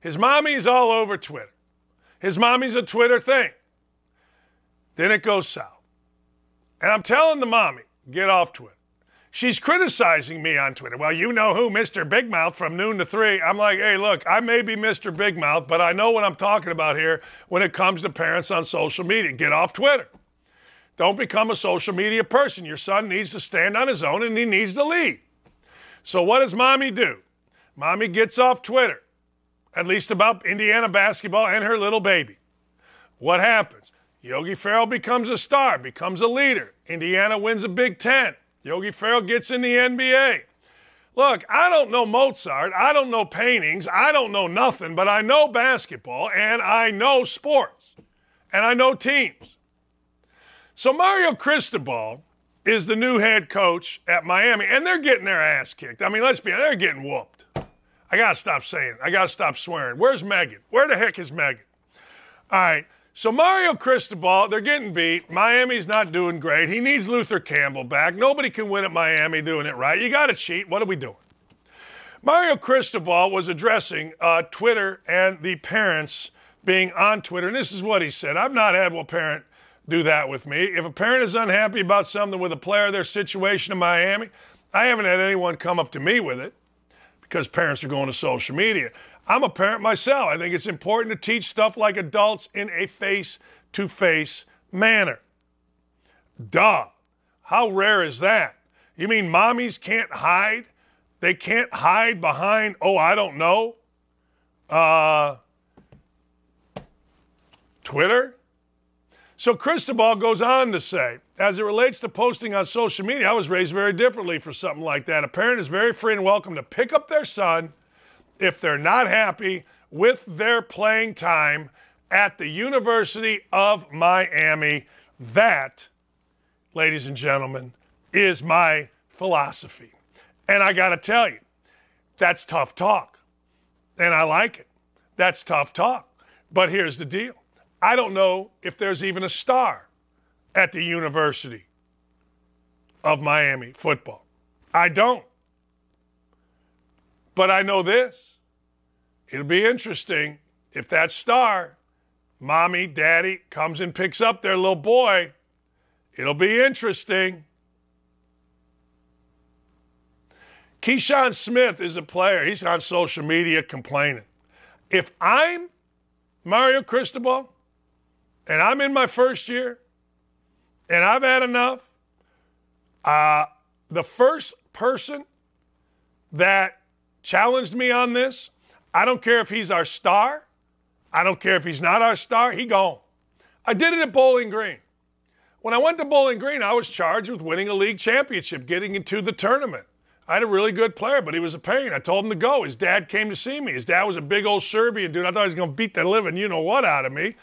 His mommy's all over Twitter. His mommy's a Twitter thing. Then it goes south. And I'm telling the mommy, get off Twitter. She's criticizing me on Twitter. Well, you know who, Mr. Big Mouth from noon to three. I'm like, hey, look, I may be Mr. Big Mouth, but I know what I'm talking about here when it comes to parents on social media. Get off Twitter. Don't become a social media person. Your son needs to stand on his own and he needs to lead. So, what does mommy do? Mommy gets off Twitter, at least about Indiana basketball and her little baby. What happens? Yogi Ferrell becomes a star, becomes a leader. Indiana wins a Big Ten. Yogi Ferrell gets in the NBA. Look, I don't know Mozart. I don't know paintings. I don't know nothing, but I know basketball and I know sports and I know teams. So Mario Cristobal is the new head coach at Miami, and they're getting their ass kicked. I mean, let's be honest, they're getting whooped. I got to stop saying it. I got to stop swearing. Where's Megan? Where the heck is Megan? All right. So Mario Cristobal, they're getting beat. Miami's not doing great. He needs Luther Campbell back. Nobody can win at Miami doing it right. You got to cheat. What are we doing? Mario Cristobal was addressing uh, Twitter and the parents being on Twitter, and this is what he said. I've not had one parent do that with me. If a parent is unhappy about something with a player, their situation in Miami, I haven't had anyone come up to me with it because parents are going to social media. I'm a parent myself. I think it's important to teach stuff like adults in a face to face manner. Duh. How rare is that? You mean mommies can't hide? They can't hide behind, oh, I don't know? uh, Twitter. So Cristobal goes on to say, as it relates to posting on social media, I was raised very differently for something like that. A parent is very free and welcome to pick up their son if they're not happy with their playing time at the University of Miami. That, ladies and gentlemen, is my philosophy. And I got to tell you, that's tough talk. And I like it. That's tough talk. But here's the deal I don't know if there's even a star at the University of Miami football. I don't. But I know this. It'll be interesting if that star, mommy, daddy, comes and picks up their little boy. It'll be interesting. Keyshawn Smith is a player. He's on social media complaining. If I'm Mario Cristobal and I'm in my first year and I've had enough, uh, the first person that challenged me on this, I don't care if he's our star. I don't care if he's not our star. He gone. I did it at Bowling Green. When I went to Bowling Green, I was charged with winning a league championship, getting into the tournament. I had a really good player, but he was a pain. I told him to go. His dad came to see me. His dad was a big old Serbian dude. I thought he was going to beat the living you know what out of me.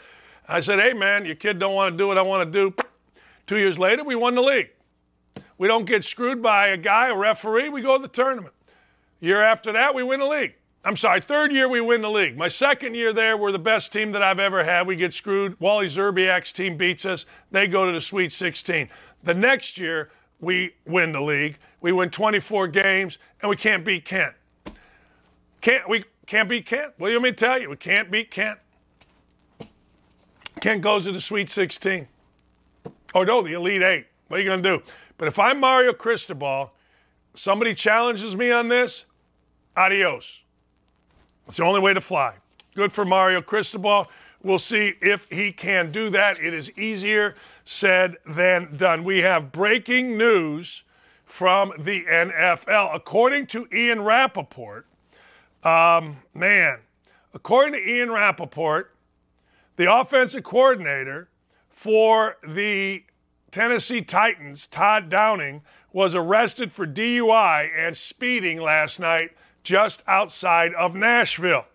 I said, hey, man, your kid don't want to do what I want to do. Two years later, we won the league. We don't get screwed by a guy, a referee. We go to the tournament. Year after that, we win the league. I'm sorry, third year we win the league. My second year there, we're the best team that I've ever had. We get screwed. Wally Szczerbiak's team beats us. They go to the Sweet 16. The next year, we win the league. We win 24 games, and we can't beat Kent. Can't we can't beat Kent? What do you want me to tell you? We can't beat Kent. Kent goes to the Sweet 16. Oh no, the Elite Eight. What are you gonna do? But if I'm Mario Cristobal, somebody challenges me on this, adios. It's the only way to fly. Good for Mario Cristobal. We'll see if he can do that. It is easier said than done. We have breaking news from the NFL. According to Ian Rapoport, um, man, according to Ian Rapoport, the offensive coordinator for the Tennessee Titans, Todd Downing, was arrested for DUI and speeding last night just outside of Nashville.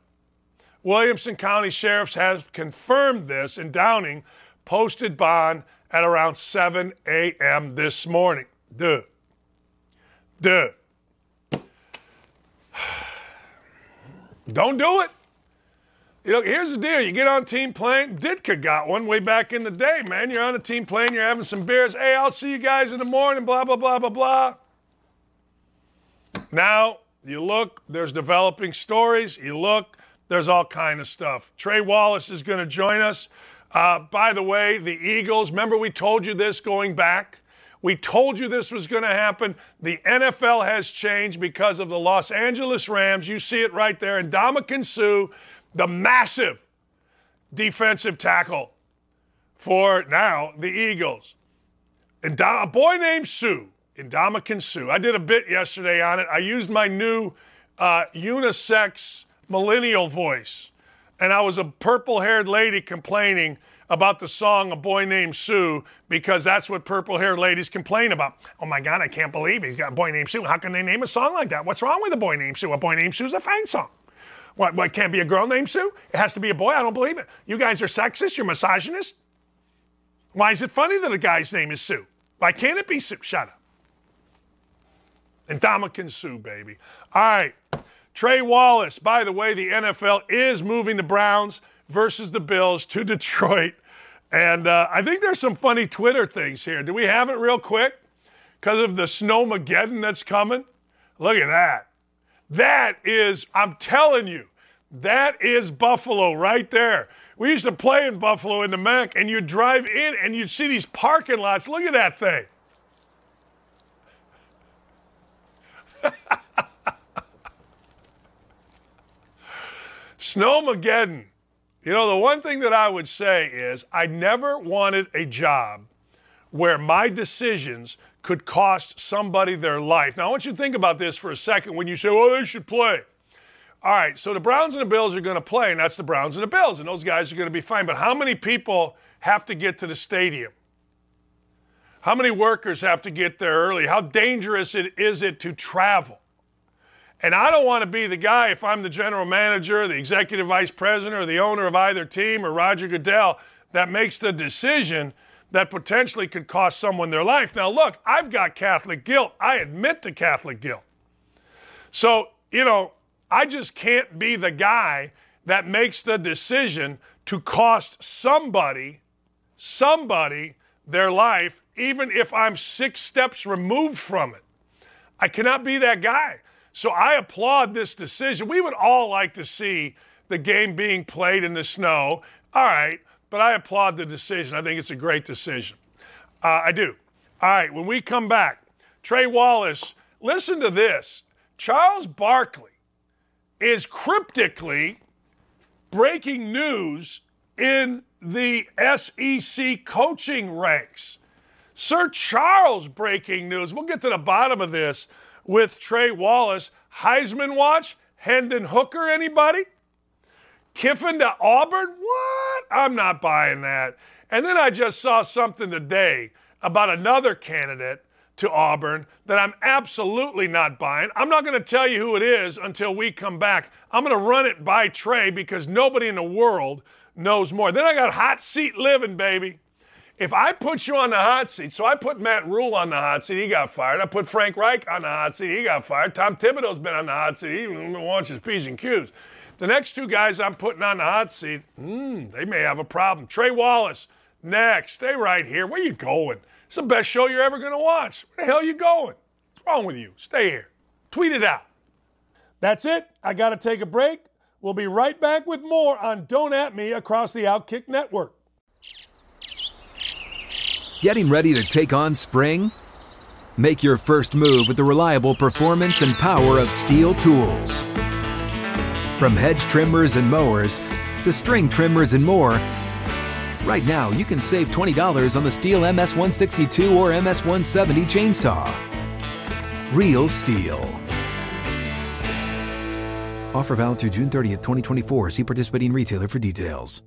Williamson County Sheriffs has confirmed this, and Downing posted bond at around 7 a.m. this morning. Dude. Dude. [SIGHS] Don't do it. You know, here's the deal. You get on team plane. Ditka got one way back in the day, man. You're on a team plane, you're having some beers. Hey, I'll see you guys in the morning, blah, blah, blah, blah, blah. Now, you look, there's developing stories. You look, there's all kind of stuff. Trey Wallace is going to join us. Uh, by the way, the Eagles, remember we told you this going back? We told you this was going to happen. The NFL has changed because of the Los Angeles Rams. You see it right there. And Ndamukong Suh, the massive defensive tackle for now the Eagles. And a boy named Sue, Ndamukong Suh. I did a bit yesterday on it. I used my new uh, unisex millennial voice, and I was a purple haired lady complaining about the song A Boy Named Sue because that's what purple haired ladies complain about. Oh my God, I can't believe he's got a boy named Sue. How can they name a song like that? What's wrong with a boy named Sue? A boy named Sue is a fine song. What, what can't be a girl named Sue? It has to be a boy? I don't believe it. You guys are sexist, you're misogynist. Why is it funny that a guy's name is Sue? Why can't it be Sue? Shut up. Ndamukong Suh, baby. All right. Trey Wallace, by the way, the NFL is moving the Browns versus the Bills to [LAUGHS] Detroit. And uh, I think there's some funny Twitter things here. Do we have it real quick? Because of the snowmageddon that's coming? Look at that. That is, I'm telling you, that is Buffalo right there. We used to play in Buffalo in the MAC, and you'd drive in and you'd see these parking lots. Look at that thing. [LAUGHS] Snowmageddon. You know, the one thing that I would say is I never wanted a job where my decisions could cost somebody their life. Now, I want you to think about this for a second when you say, oh, they should play. All right, so the Browns and the Bills are going to play, and that's the Browns and the Bills, and those guys are going to be fine. But how many people have to get to the stadium? How many workers have to get there early? How dangerous it, is it to travel? And I don't want to be the guy, if I'm the general manager, the executive vice president, or the owner of either team, or Roger Goodell, that makes the decision that potentially could cost someone their life. Now, look, I've got Catholic guilt. I admit to Catholic guilt. So, you know, I just can't be the guy that makes the decision to cost somebody, somebody their life, even if I'm six steps removed from it. I cannot be that guy. So I applaud this decision. We would all like to see the game being played in the snow. All right, but I applaud the decision. I think it's a great decision. Uh, I do. All right, when we come back, Trey Wallace, listen to this. Charles Barkley is cryptically breaking news in the SEC coaching ranks. Sir Charles breaking news. We'll get to the bottom of this with Trey Wallace. Heisman watch? Hendon Hooker, anybody? Kiffin to Auburn? What? I'm not buying that. And then I just saw something today about another candidate to Auburn that I'm absolutely not buying. I'm not going to tell you who it is until we come back. I'm going to run it by Trey because nobody in the world knows more. Then I got hot seat living, baby. If I put you on the hot seat, so I put Matt Rhule on the hot seat, he got fired. I put Frank Reich on the hot seat, he got fired. Tom Thibodeau's been on the hot seat, he wants his P's and Q's. The next two guys I'm putting on the hot seat, mm, they may have a problem. Trey Wallace, next. Stay right here. Where you going? It's the best show you're ever going to watch. Where the hell you going? What's wrong with you? Stay here. Tweet it out. That's it. I got to take a break. We'll be right back with more on Don't At Me across the Outkick Network. Getting ready to take on spring? Make your first move with the reliable performance and power of STIHL tools. From hedge trimmers and mowers to string trimmers and more, right now you can save $20 on the STIHL MS162 or MS170 chainsaw. Real STIHL. Offer valid through June 30th, 2024. See participating retailer for details.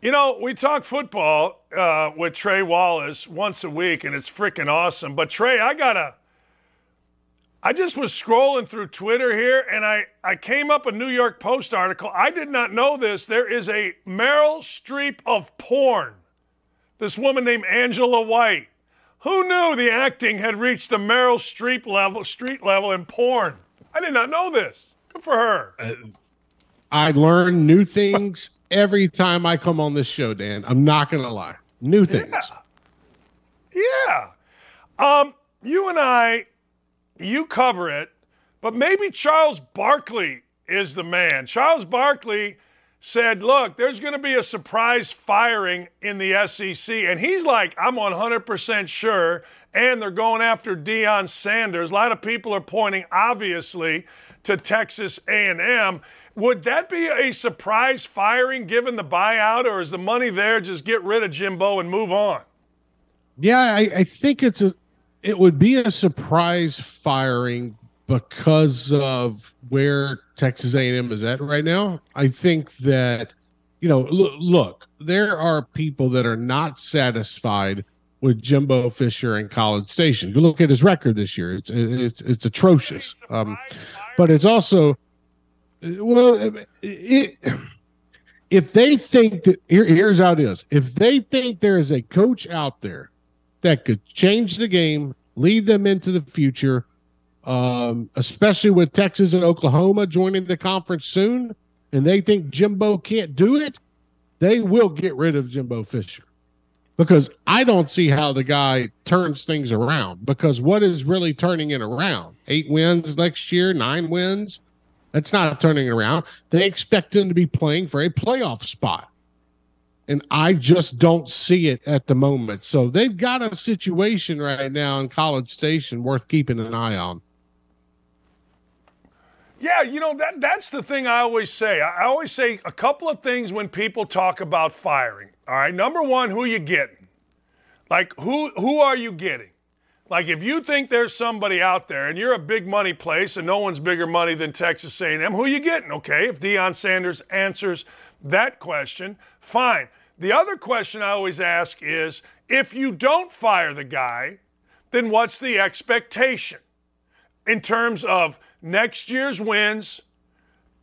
You know, we talk football uh, with Trey Wallace once a week, and it's freaking awesome. But Trey, I gotta I just was scrolling through Twitter here and I, I came up a New York Post article. I did not know this. There is a Meryl Streep of porn. This woman named Angela White. Who knew the acting had reached the Meryl Streep level, street level in porn? I did not know this. Good for her. Uh, I learn new things every time I come on this show, Dan. I'm not going to lie. New things. Yeah. yeah. Um, you and I you cover it, but maybe Charles Barkley is the man. Charles Barkley said, Look, there's going to be a surprise firing in the SEC. And he's like, I'm 100% sure. And they're going after Deion Sanders. A lot of people are pointing, obviously, to Texas A&M. Would that be a surprise firing given the buyout, or is the money there? Just get rid of Jimbo and move on. Yeah, I, I think it's a it would be a surprise firing because of where Texas A&M is at right now. I think that you know, look, look, there are people that are not satisfied with Jimbo Fisher and College Station. You look at his record this year; it's it's, it's atrocious. Um, but it's also well, it, if they think that here, here's how it is: if they think there is a coach out there that could change the game, lead them into the future, um, especially with Texas and Oklahoma joining the conference soon, and they think Jimbo can't do it, they will get rid of Jimbo Fisher. Because I don't see how the guy turns things around. Because what is really turning it around? Eight wins next year, nine wins. That's not turning it around. They expect him to be playing for a playoff spot and I just don't see it at the moment. So they've got a situation right now in College Station worth keeping an eye on. Yeah, you know that that's the thing I always say. I always say a couple of things when people talk about firing. All right, number one, who you getting? Like who who are you getting? Like if you think there's somebody out there and you're a big money place and no one's bigger money than Texas A&M, who you getting? Okay, if Deion Sanders answers that question, fine. The other question I always ask is if you don't fire the guy, then what's the expectation in terms of next year's wins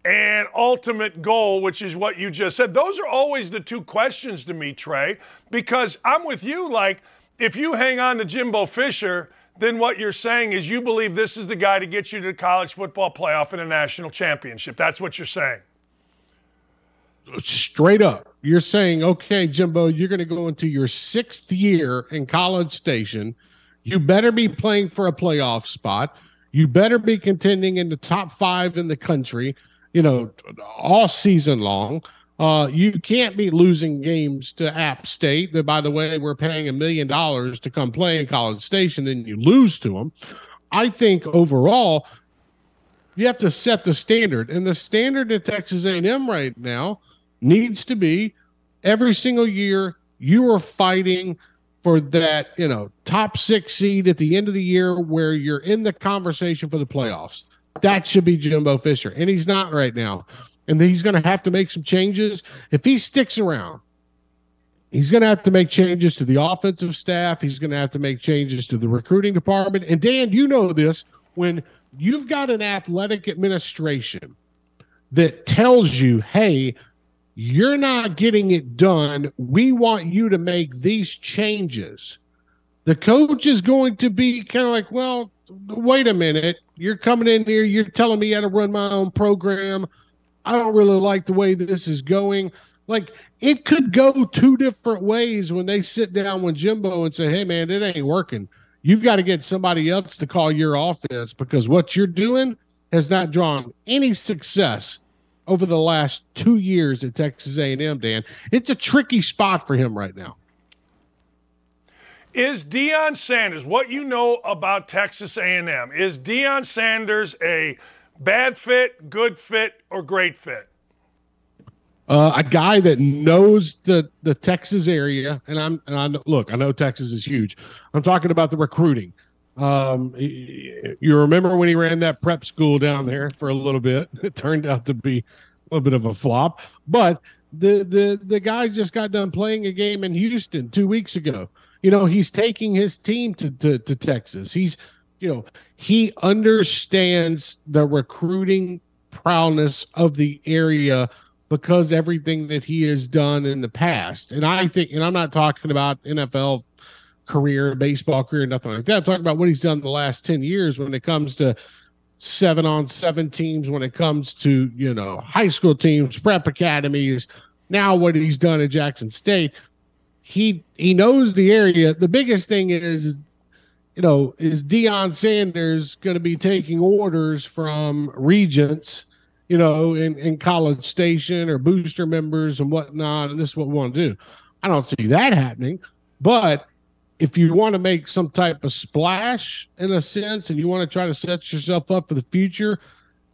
and ultimate goal, which is what you just said? Those are always the two questions to me, Trey, because I'm with you. Like, if you hang on to Jimbo Fisher, then what you're saying is you believe this is the guy to get you to the college football playoff and a national championship. That's what you're saying. Straight up. You're saying, okay, Jimbo, you're going to go into your sixth year in College Station. You better be playing for a playoff spot. You better be contending in the top five in the country, you know, all season long. Uh, you can't be losing games to App State. That, by the way, we're paying a million dollars to come play in College Station, and you lose to them. I think overall, you have to set the standard, and the standard at Texas A&M right now needs to be every single year you are fighting for that, you know, top six seed at the end of the year where you're in the conversation for the playoffs. That should be Jimbo Fisher, and he's not right now and he's going to have to make some changes. If he sticks around, he's going to have to make changes to the offensive staff. He's going to have to make changes to the recruiting department. And Dan, you know this when you've got an athletic administration that tells you, hey, you're not getting it done. We want you to make these changes. The coach is going to be kind of like, well, wait a minute. You're coming in here. You're telling me how to run my own program. I don't really like the way this is going. Like it could go two different ways when they sit down with Jimbo and say, "Hey, man, it ain't working. You've got to get somebody else to call your offense because what you're doing has not drawn any success over the last two years at Texas A&M." Dan, it's a tricky spot for him right now. Is Deion Sanders what you know about Texas A&M? Is Deion Sanders a Bad fit, good fit, or great fit? Uh, a guy that knows the the Texas area, and I'm and I look, I know Texas is huge. I'm talking about the recruiting. Um, you remember when he ran that prep school down there for a little bit? [LAUGHS] It turned out to be a little bit of a flop, but the the the guy just got done playing a game in Houston two weeks ago. You know, he's taking his team to to, to Texas. He's you know, he understands the recruiting prowess of the area because everything that he has done in the past. And I think, and I'm not talking about NFL career, baseball career, nothing like that. I'm talking about what he's done the last 10 years when it comes to seven on seven teams, when it comes to, you know, high school teams, prep academies, now what he's done at Jackson State. He he knows the area. The biggest thing is you know, is Deion Sanders going to be taking orders from regents, you know, in, in College Station or booster members and whatnot? And this is what we want to do. I don't see that happening. But if you want to make some type of splash in a sense and you want to try to set yourself up for the future,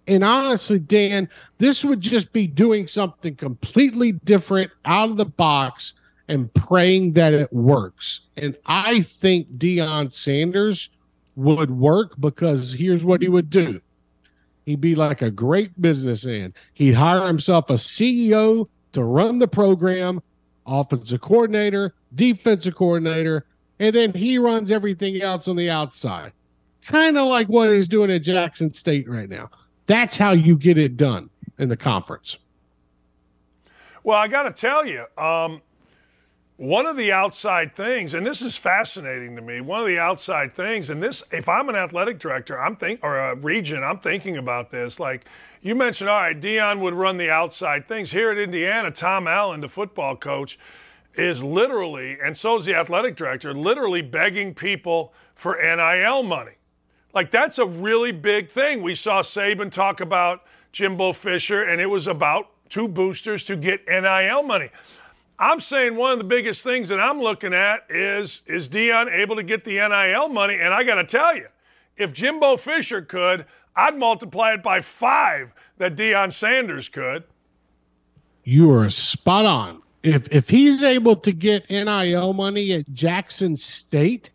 and honestly, Dan, this would just be doing something completely different out of the box and praying that it works. And I think Deion Sanders would work because here's what he would do. He'd be like a great businessman. He'd hire himself a CEO to run the program, offensive coordinator, defensive coordinator, and then he runs everything else on the outside. Kind of like what he's doing at Jackson State right now. That's how you get it done in the conference. Well, I got to tell you, um, one of the outside things, and this is fascinating to me, one of the outside things, and this, if I'm an athletic director, I'm think or a region, I'm thinking about this. Like you mentioned, all right, Deion would run the outside things. Here at Indiana, Tom Allen, the football coach, is literally, and so is the athletic director, literally begging people for NIL money. Like that's a really big thing. We saw Saban talk about Jimbo Fisher, and it was about two boosters to get NIL money. I'm saying one of the biggest things that I'm looking at is is Deion able to get the NIL money? And I got to tell you, if Jimbo Fisher could, I'd multiply it by five that Deion Sanders could. You are spot on. If if he's able to get NIL money at Jackson State,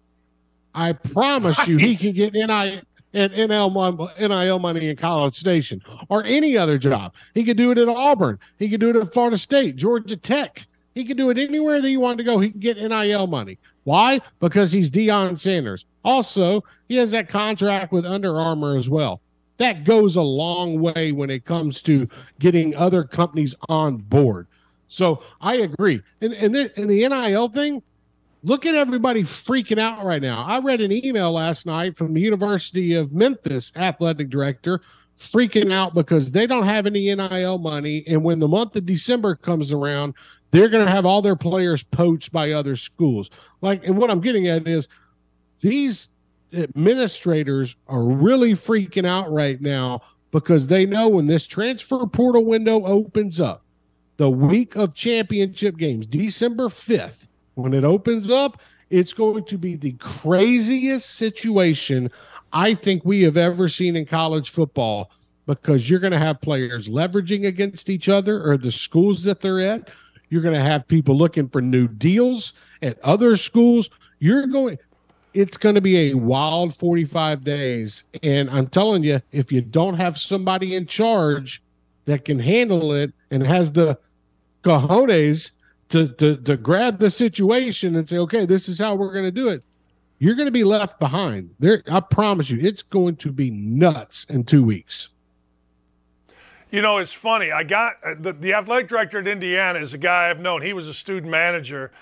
I promise right. you, he can get NIL and NIL money in College Station or any other job. He could do it at Auburn. He could do it at Florida State, Georgia Tech. He could do it anywhere that he wanted to go. He can get NIL money. Why? Because he's Deion Sanders. Also, he has that contract with Under Armour as well. That goes a long way when it comes to getting other companies on board. So I agree. And, and, the, and the NIL thing, look at everybody freaking out right now. I read an email last night from the University of Memphis athletic director freaking out because they don't have any NIL money. And when the month of December comes around, they're going to have all their players poached by other schools. Like, and what I'm getting at is these administrators are really freaking out right now because they know when this transfer portal window opens up, the week of championship games, December 5th, when it opens up, it's going to be the craziest situation I think we have ever seen in college football because you're going to have players leveraging against each other or the schools that they're at. You're going to have people looking for new deals at other schools. You're going, it's going to be a wild 45 days. And I'm telling you, if you don't have somebody in charge that can handle it and has the cojones to, to, to grab the situation and say, okay, this is how we're going to do it, you're going to be left behind. There, I promise you, it's going to be nuts in two weeks. You know, it's funny. I got uh, the, the athletic director at Indiana is a guy I've known. He was a student manager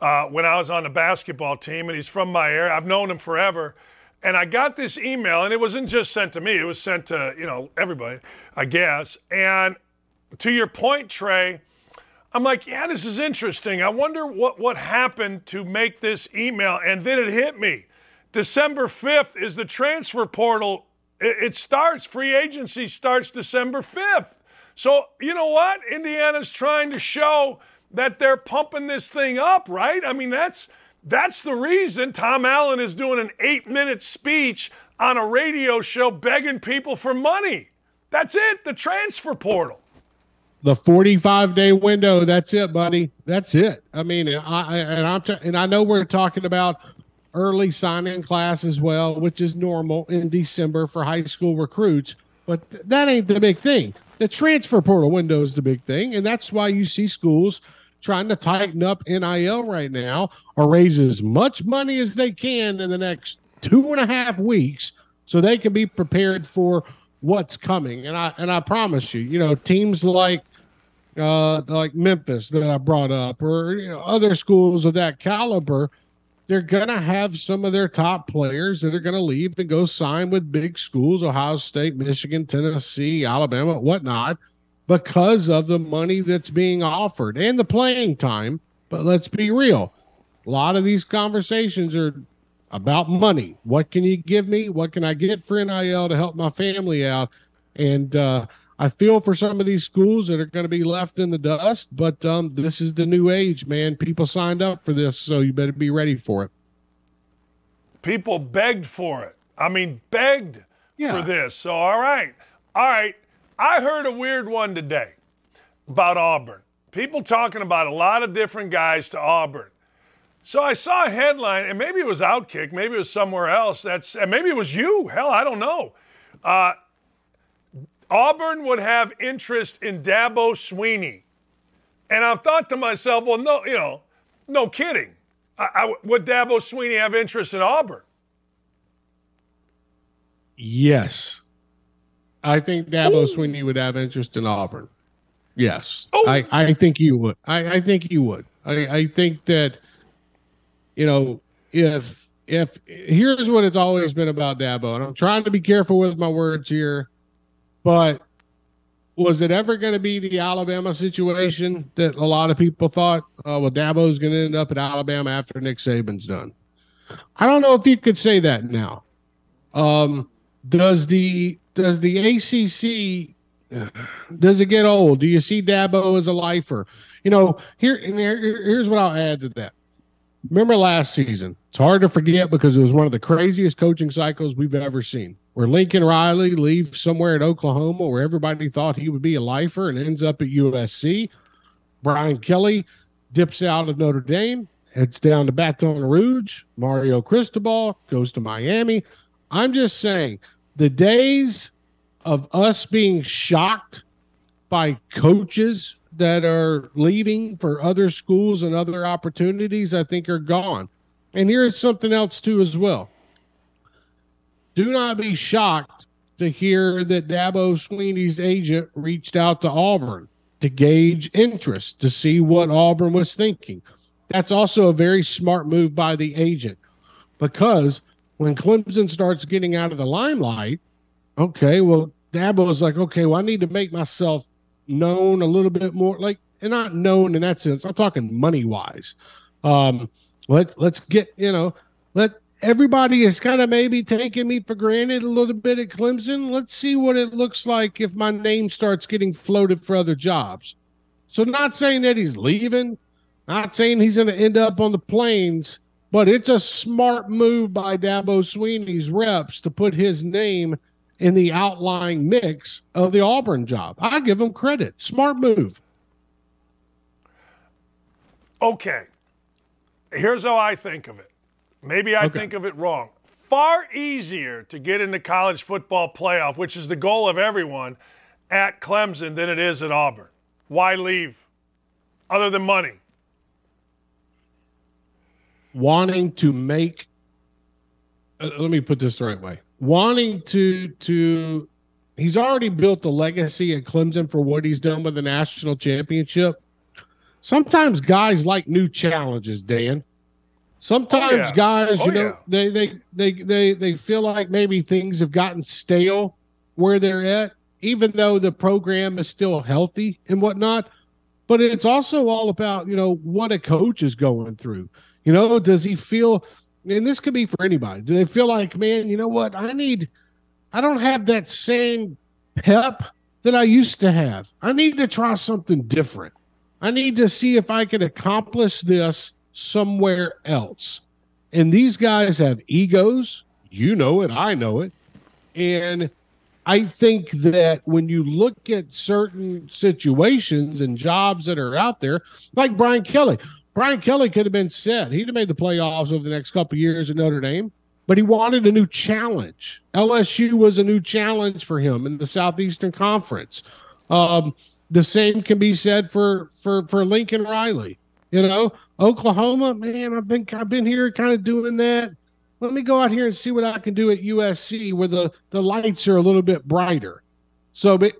uh, when I was on the basketball team, and he's from my area. I've known him forever. And I got this email, and it wasn't just sent to me; it was sent to you know everybody, I guess. And to your point, Trey, I'm like, yeah, this is interesting. I wonder what what happened to make this email, and then it hit me. December 5th is the transfer portal it, it starts, free agency starts December 5th. So, you know what? Indiana's trying to show that they're pumping this thing up, right? I mean, that's that's the reason Tom Allen is doing an 8-minute speech on a radio show begging people for money. That's it, the transfer portal. The 45 day window, that's it, buddy. That's it. I mean, I and I'm t- and I know we're talking about early signing class as well, which is normal in December for high school recruits. But th- that ain't the big thing. The transfer portal window is the big thing, and that's why you see schools trying to tighten up NIL right now or raise as much money as they can in the next two and a half weeks so they can be prepared for what's coming. And I and I promise you, you know, teams like uh like Memphis that I brought up or you know, other schools of that caliber – they're going to have some of their top players that are going to leave and go sign with big schools, Ohio State, Michigan, Tennessee, Alabama, whatnot, because of the money that's being offered and the playing time. But let's be real. A lot of these conversations are about money. What can you give me? What can I get for NIL to help my family out? And uh, I feel for some of these schools that are going to be left in the dust, but um, this is the new age, man. People signed up for this, so you better be ready for it. People begged for it. I mean, begged yeah. for this. So, all right. All right. I heard a weird one today about Auburn. People talking about a lot of different guys to Auburn. So I saw a headline, and maybe it was Outkick, maybe it was somewhere else. That's and maybe it was you. Hell, I don't know. Uh, Auburn would have interest in Dabo Swinney. And I thought to myself, well, no, you know, no kidding. I, I, would Dabo Swinney have interest in Auburn? Yes. I think Dabo Ooh. Swinney would have interest in Auburn. Yes. Oh. I, I think you would. I, I think you would. I, I think that, you know, if if here's what it's always been about Dabo, and I'm trying to be careful with my words here but was it ever going to be the Alabama situation that a lot of people thought, oh, well, Dabo's going to end up at Alabama after Nick Saban's done? I don't know if you could say that now. Um, does the does the ACC does it get old? Do you see Dabo as a lifer? You know, here, here here's what I'll add to that. Remember last season? It's hard to forget because it was one of the craziest coaching cycles we've ever seen where Lincoln Riley leaves somewhere in Oklahoma where everybody thought he would be a lifer and ends up at USC. Brian Kelly dips out of Notre Dame, heads down to Baton Rouge. Mario Cristobal goes to Miami. I'm just saying the days of us being shocked by coaches that are leaving for other schools and other opportunities, I think are gone. And here's something else too as well. Do not be shocked to hear that Dabo Swinney's agent reached out to Auburn to gauge interest to see what Auburn was thinking. That's also a very smart move by the agent because when Clemson starts getting out of the limelight, okay, well, Dabo is like, okay, well, I need to make myself known a little bit more, like, and not known in that sense. I'm talking money wise. Um, let let's get you know, let everybody is kind of maybe taking me for granted a little bit at Clemson. Let's see what it looks like if my name starts getting floated for other jobs. So, not saying that he's leaving, not saying he's going to end up on the plains, but it's a smart move by Dabo Swinney's reps to put his name in the outlying mix of the Auburn job. I give him credit. Smart move. Okay. Here's how I think of it. Maybe I okay. think of it wrong. Far easier to get into college football playoff, which is the goal of everyone, at Clemson than it is at Auburn. Why leave? Other than money. Wanting to make uh, let me put this the right way. Wanting to to he's already built a legacy at Clemson for what he's done with the national championship. Sometimes guys like new challenges, Dan. Sometimes oh, yeah. guys, oh, you know, yeah. they, they they they they feel like maybe things have gotten stale where they're at, even though the program is still healthy and whatnot. But it's also all about, you know, what a coach is going through. You know, does he feel and this could be for anybody, do they feel like, man, you know what, I need I don't have that same pep that I used to have. I need to try something different. I need to see if I can accomplish this somewhere else. And these guys have egos. You know it. I know it. And I think that when you look at certain situations and jobs that are out there, like Brian Kelly, Brian Kelly could have been set. He'd have made the playoffs over the next couple years at Notre Dame, but he wanted a new challenge. LSU was a new challenge for him in the Southeastern Conference. Um, the same can be said for for for Lincoln Riley. You know, Oklahoma, man, I've been I've been here kind of doing that. Let me go out here and see what I can do at USC where the, the lights are a little bit brighter. So but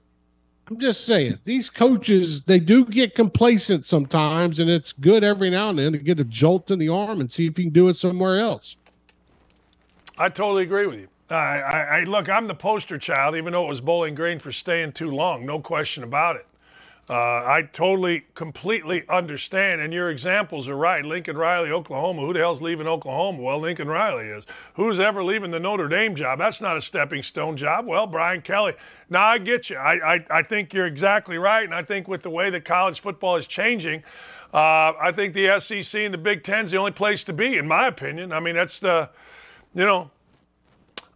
I'm just saying, these coaches, they do get complacent sometimes, and it's good every now and then to get a jolt in the arm and see if you can do it somewhere else. I totally agree with you. I, I, I look, I'm the poster child, even though it was Bowling Green for staying too long, no question about it. Uh, I totally, completely understand. And your examples are right. Lincoln Riley, Oklahoma. Who the hell's leaving Oklahoma? Well, Lincoln Riley is. Who's ever leaving the Notre Dame job? That's not a stepping stone job. Well, Brian Kelly. Now, I get you. I, I, I think you're exactly right. And I think with the way that college football is changing, uh, I think the SEC and the Big Ten is the only place to be, in my opinion. I mean, that's the, you know.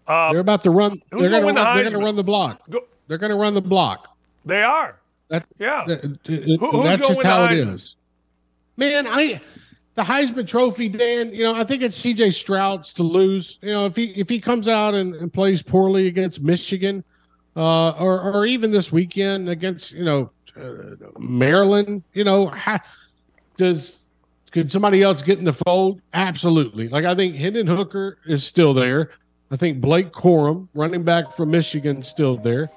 Uh, they're about to run. They're going to run the block. Go, they're going to run the block. They are. That, yeah, that, Who, that's just how it is. Man, I the Heisman Trophy, Dan. You know, I think it's C.J. Stroud's to lose. You know, if he if he comes out and, and plays poorly against Michigan, uh, or or even this weekend against you know uh, Maryland, you know, ha, does could somebody else get in the fold? Absolutely. Like I think Hendon Hooker is still there. I think Blake Corum, running back from Michigan, still there.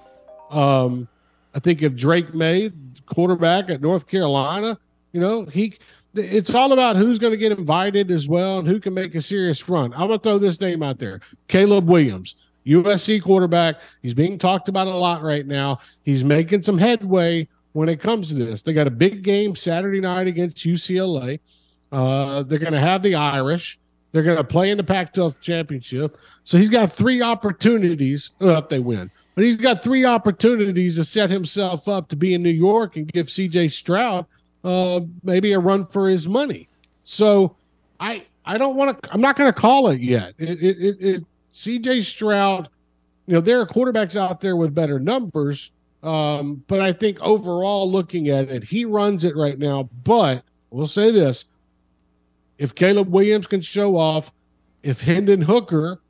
Um, I think if Drake Maye, quarterback at North Carolina, you know, he it's all about who's going to get invited as well and who can make a serious run. I'm going to throw this name out there. Caleb Williams, USC quarterback. He's being talked about a lot right now. He's making some headway when it comes to this. They got a big game Saturday night against UCLA. Uh, they're going to have the Irish. They're going to play in the Pac 12 championship. So he's got three opportunities if they win but he's got three opportunities to set himself up to be in New York and give CJ Stroud uh, maybe a run for his money. So I I don't want to. I'm not going to call it yet. It, it, it, it, CJ Stroud, you know, there are quarterbacks out there with better numbers, um, but I think overall, looking at it, he runs it right now. But we'll say this: if Caleb Williams can show off, if Hendon Hooker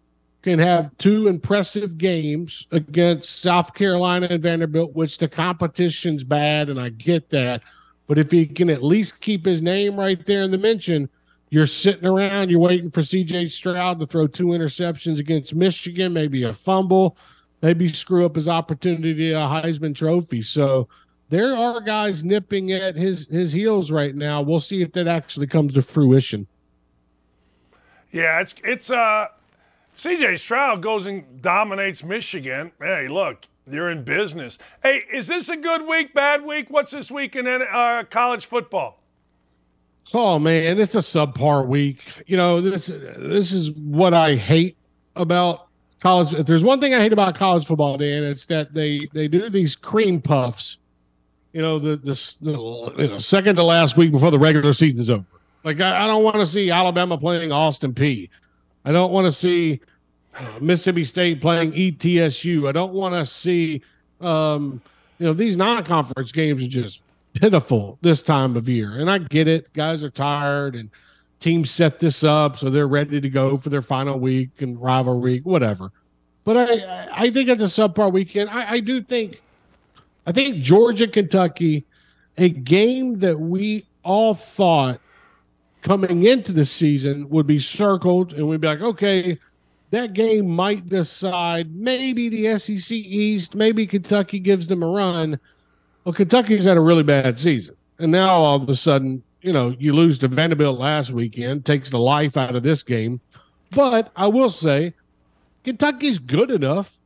can have two impressive games against South Carolina and Vanderbilt, which the competition's bad, and I get that. But if he can at least keep his name right there in the mention, you're sitting around, you're waiting for CJ Stroud to throw two interceptions against Michigan, maybe a fumble, maybe screw up his opportunity to a Heisman Trophy. So there are guys nipping at his his heels right now. We'll see if that actually comes to fruition. Yeah, it's it's uh CJ Stroud goes and dominates Michigan. Hey, look, you're in business. Hey, is this a good week, bad week? What's this week in uh, college football? Oh man, it's a subpar week. You know, this this is what I hate about college. If there's one thing I hate about college football, Dan, it's that they they do these cream puffs. You know, the the, the you know, second to last week before the regular season's over. Like I, I don't want to see Alabama playing Austin Peay. I don't want to see uh, Mississippi State playing ETSU. I don't want to see um, you know these non-conference games are just pitiful this time of year. And I get it. Guys are tired and teams set this up so they're ready to go for their final week and rival week, whatever. But I, I think it's a subpar weekend. I, I do think, I think Georgia, Kentucky, a game that we all thought coming into the season would be circled and we'd be like, okay, that game might decide maybe the SEC East, maybe Kentucky gives them a run. Well, Kentucky's had a really bad season. And now all of a sudden, you know, you lose to Vanderbilt last weekend, takes the life out of this game. But I will say, Kentucky's good enough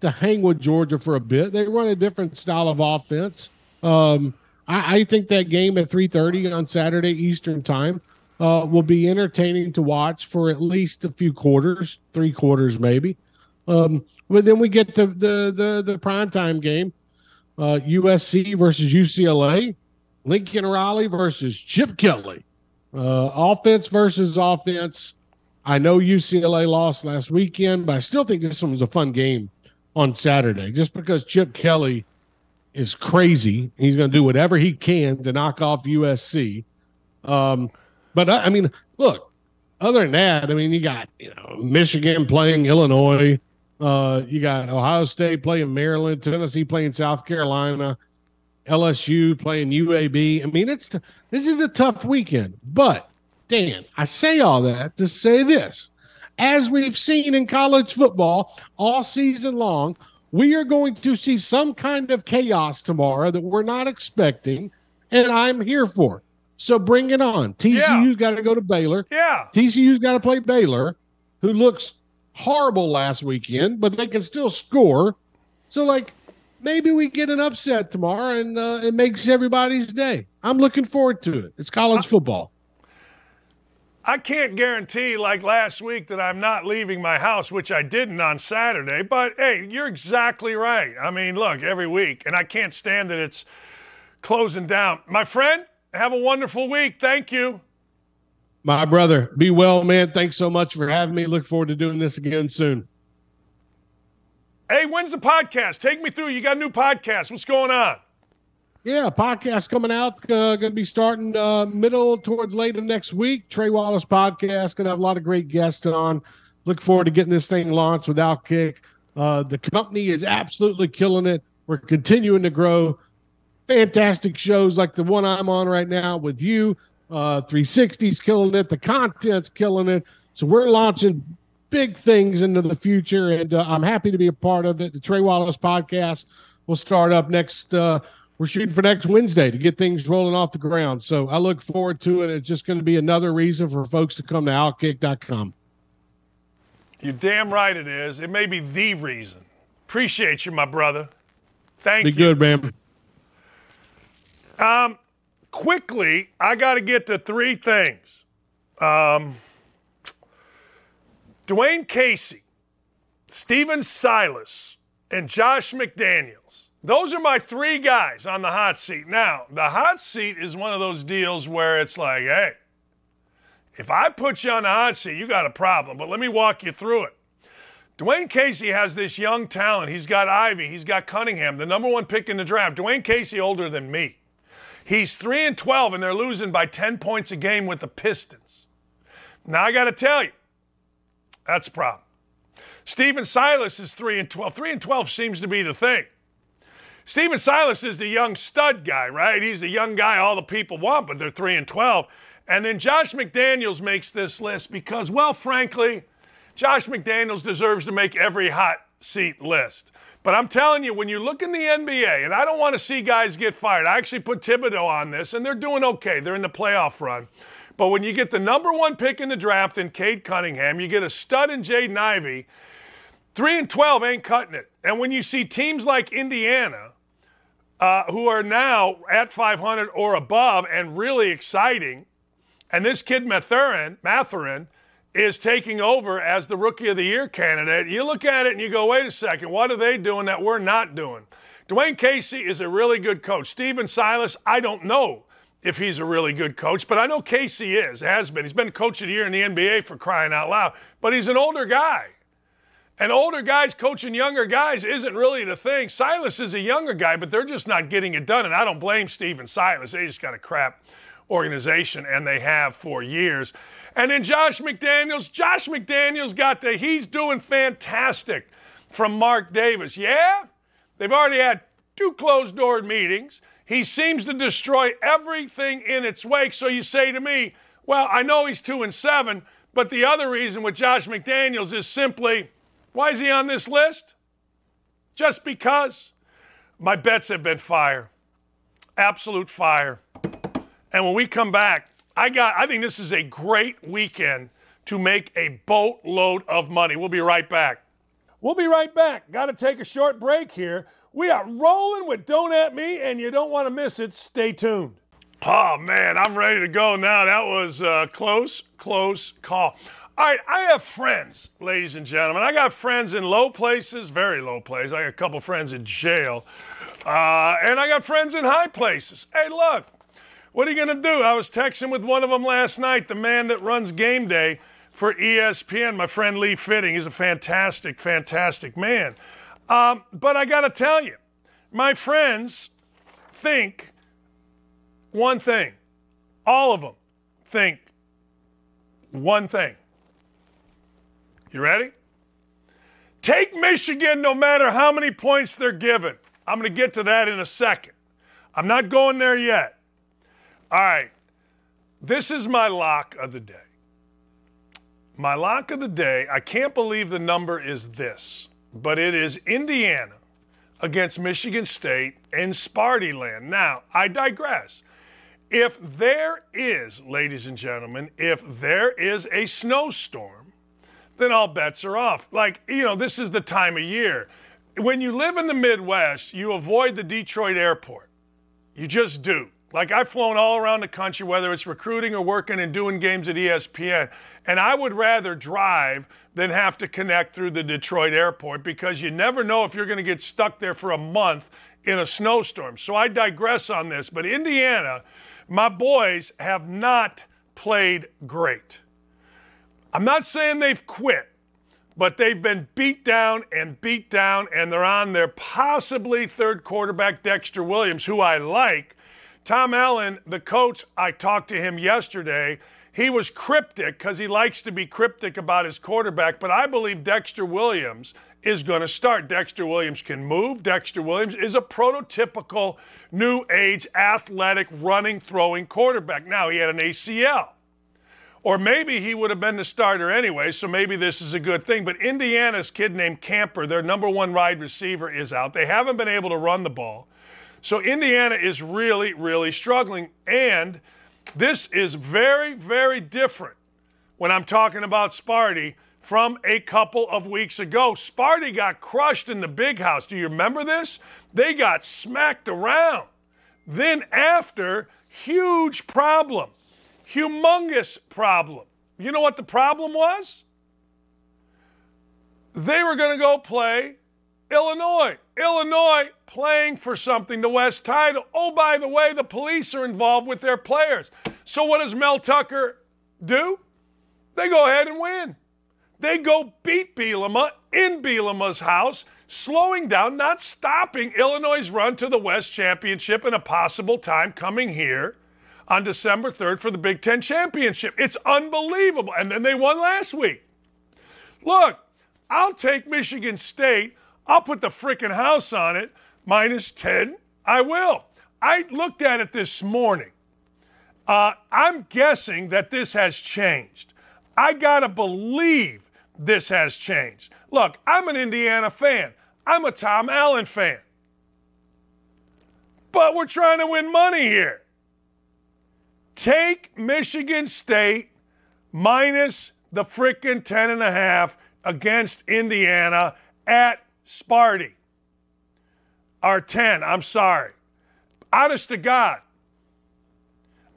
to hang with Georgia for a bit. They run a different style of offense. Um, I, I, think that game at 3.30 on Saturday Eastern time uh, will be entertaining to watch for at least a few quarters, three quarters maybe. Um, but then we get the the the, the primetime game uh, USC versus UCLA, Lincoln Riley versus Chip Kelly, uh, offense versus offense. I know UCLA lost last weekend, but I still think this one was a fun game on Saturday just because Chip Kelly is crazy. He's going to do whatever he can to knock off USC. Um, but I, I mean, look, other than that, I mean, you got you know Michigan playing Illinois. Uh, you got Ohio State playing Maryland, Tennessee playing South Carolina, LSU playing UAB. I mean, it's this is a tough weekend. But Dan, I say all that to say this: as we've seen in college football all season long, we are going to see some kind of chaos tomorrow that we're not expecting, and I'm here for. So bring it on. TCU's yeah. got to go to Baylor. Yeah. TCU's got to play Baylor, who looks horrible last weekend, but they can still score. So, like, maybe we get an upset tomorrow and uh, it makes everybody's day. I'm looking forward to it. It's college football. I can't guarantee, like last week, that I'm not leaving my house, which I didn't on Saturday. But hey, you're exactly right. I mean, look, every week, and I can't stand that it's closing down. My friend, have a wonderful week. Thank you. My brother, be well, man. Thanks so much for having me. Look forward to doing this again soon. Hey, when's the podcast? Take me through. You got a new podcast. What's going on? Yeah, podcast coming out. Uh, going to be starting uh, middle towards later next week. Trey Wallace podcast. Going to have a lot of great guests on. Look forward to getting this thing launched with Outkick. Uh, the company is absolutely killing it. We're continuing to grow. Fantastic shows like the one I'm on right now with you. Uh, 360's killing it. The content's killing it. So we're launching big things into the future, and uh, I'm happy to be a part of it. The Trey Wallace podcast will start up next. Uh, we're shooting for next Wednesday to get things rolling off the ground. So I look forward to it. It's just going to be another reason for folks to come to outkick.com. You're damn right it is. It may be the reason. Appreciate you, my brother. Thank be you. Be good, man. Um, quickly, I got to get to three things. Um, Dwayne Casey, Stephen Silas, and Josh McDaniels. Those are my three guys on the hot seat. Now, the hot seat is one of those deals where it's like, hey, if I put you on the hot seat, you got a problem. But let me walk you through it. Dwayne Casey has this young talent. He's got Ivey, he's got Cunningham, the number one pick in the draft. Dwayne Casey older than me. He's 3 and 12 and they're losing by 10 points a game with the Pistons. Now I got to tell you, that's a problem. Stephen Silas is 3 and 12. 3 and 12 seems to be the thing. Stephen Silas is the young stud guy, right? He's the young guy all the people want, but they're 3 and 12. And then Josh McDaniels makes this list because, well, frankly, Josh McDaniels deserves to make every hot seat list. But I'm telling you, when you look in the NBA, and I don't want to see guys get fired, I actually put Thibodeau on this, and they're doing okay. They're in the playoff run. But when you get the number one pick in the draft in Cade Cunningham, you get a stud in Jaden Ivey, 3 and 12 ain't cutting it. And when you see teams like Indiana, uh, who are now at 500 or above and really exciting, and this kid Mathurin, Mathurin is taking over as the Rookie of the Year candidate, you look at it and you go, wait a second, what are they doing that we're not doing? Dwayne Casey is a really good coach. Stephen Silas, I don't know if he's a really good coach, but I know Casey is, has been. He's been coach of the year in the NBA for crying out loud, but he's an older guy. And older guys coaching younger guys isn't really the thing. Silas is a younger guy, but they're just not getting it done. And I don't blame Stephen Silas. They just got a crap organization, and they have for years. And then Josh McDaniels. Josh McDaniels got the, he's doing fantastic from Mark Davis. Yeah, they've already had two closed door meetings. He seems to destroy everything in its wake. So you say to me, well, I know he's two and seven, but the other reason with Josh McDaniels is simply why is he on this list? Just because my bets have been fire. Absolute fire. And when we come back, I got I think this is a great weekend to make a boatload of money. We'll be right back. We'll be right back. Got to take a short break here. We are rolling with Don't At Me, and you don't want to miss it. Stay tuned. Oh, man, I'm ready to go now. That was a close, close call. All right, I have friends, ladies and gentlemen. I got friends in low places, very low places. I got a couple friends in jail. Uh, and I got friends in high places. Hey, look, what are you going to do? I was texting with one of them last night, the man that runs game day for ESPN, my friend Lee Fitting. He's a fantastic, fantastic man. Um, but I got to tell you, my friends think one thing. All of them think one thing. You ready? Take Michigan no matter how many points they're given. I'm going to get to that in a second. I'm not going there yet. All right. This is my lock of the day. My lock of the day, I can't believe the number is this but it is Indiana against Michigan State in Sparty land. Now, I digress. If there is, ladies and gentlemen, if there is a snowstorm, then all bets are off. Like, you know, this is the time of year. When you live in the Midwest, you avoid the Detroit airport. You just do. Like I've flown all around the country, whether it's recruiting or working and doing games at ESPN, and I would rather drive than have to connect through the Detroit airport because you never know if you're going to get stuck there for a month in a snowstorm. So I digress on this, but Indiana, my boys have not played great. I'm not saying they've quit, but they've been beat down and beat down, and they're on their possibly third quarterback, Dexter Williams, who I like Tom Allen, the coach, I talked to him yesterday. He was cryptic because he likes to be cryptic about his quarterback, but I believe Dexter Williams is going to start. Dexter Williams can move. Dexter Williams is a prototypical new age athletic running throwing quarterback. Now, he had an ACL. Or maybe he would have been the starter anyway, so maybe this is a good thing. But Indiana's kid named Camper, their number one wide receiver, is out. They haven't been able to run the ball. So Indiana is really, really struggling. And this is very, very different when I'm talking about Sparty from a couple of weeks ago. Sparty got crushed in the big house. Do you remember this? They got smacked around. Then, after, huge problem, humongous problem. You know what the problem was? They were going to go play Illinois. Illinois playing for something, the West title. Oh, by the way, the police are involved with their players. So what does Mel Tucker do? They go ahead and win. They go beat Bielema in Bielema's house, slowing down, not stopping Illinois' run to the West Championship in a possible time coming here on December 3rd for the Big Ten championship. It's unbelievable. And then they won last week. Look, I'll take Michigan State. I'll put the freaking house on it. Minus 10. I will. I looked at it this morning. Uh, I'm guessing that this has changed. I got to believe this has changed. Look, I'm an Indiana fan. I'm a Tom Allen fan. But we're trying to win money here. Take Michigan State minus the frickin' 10 and a half against Indiana at Sparty. Or 10, I'm sorry. Honest to God.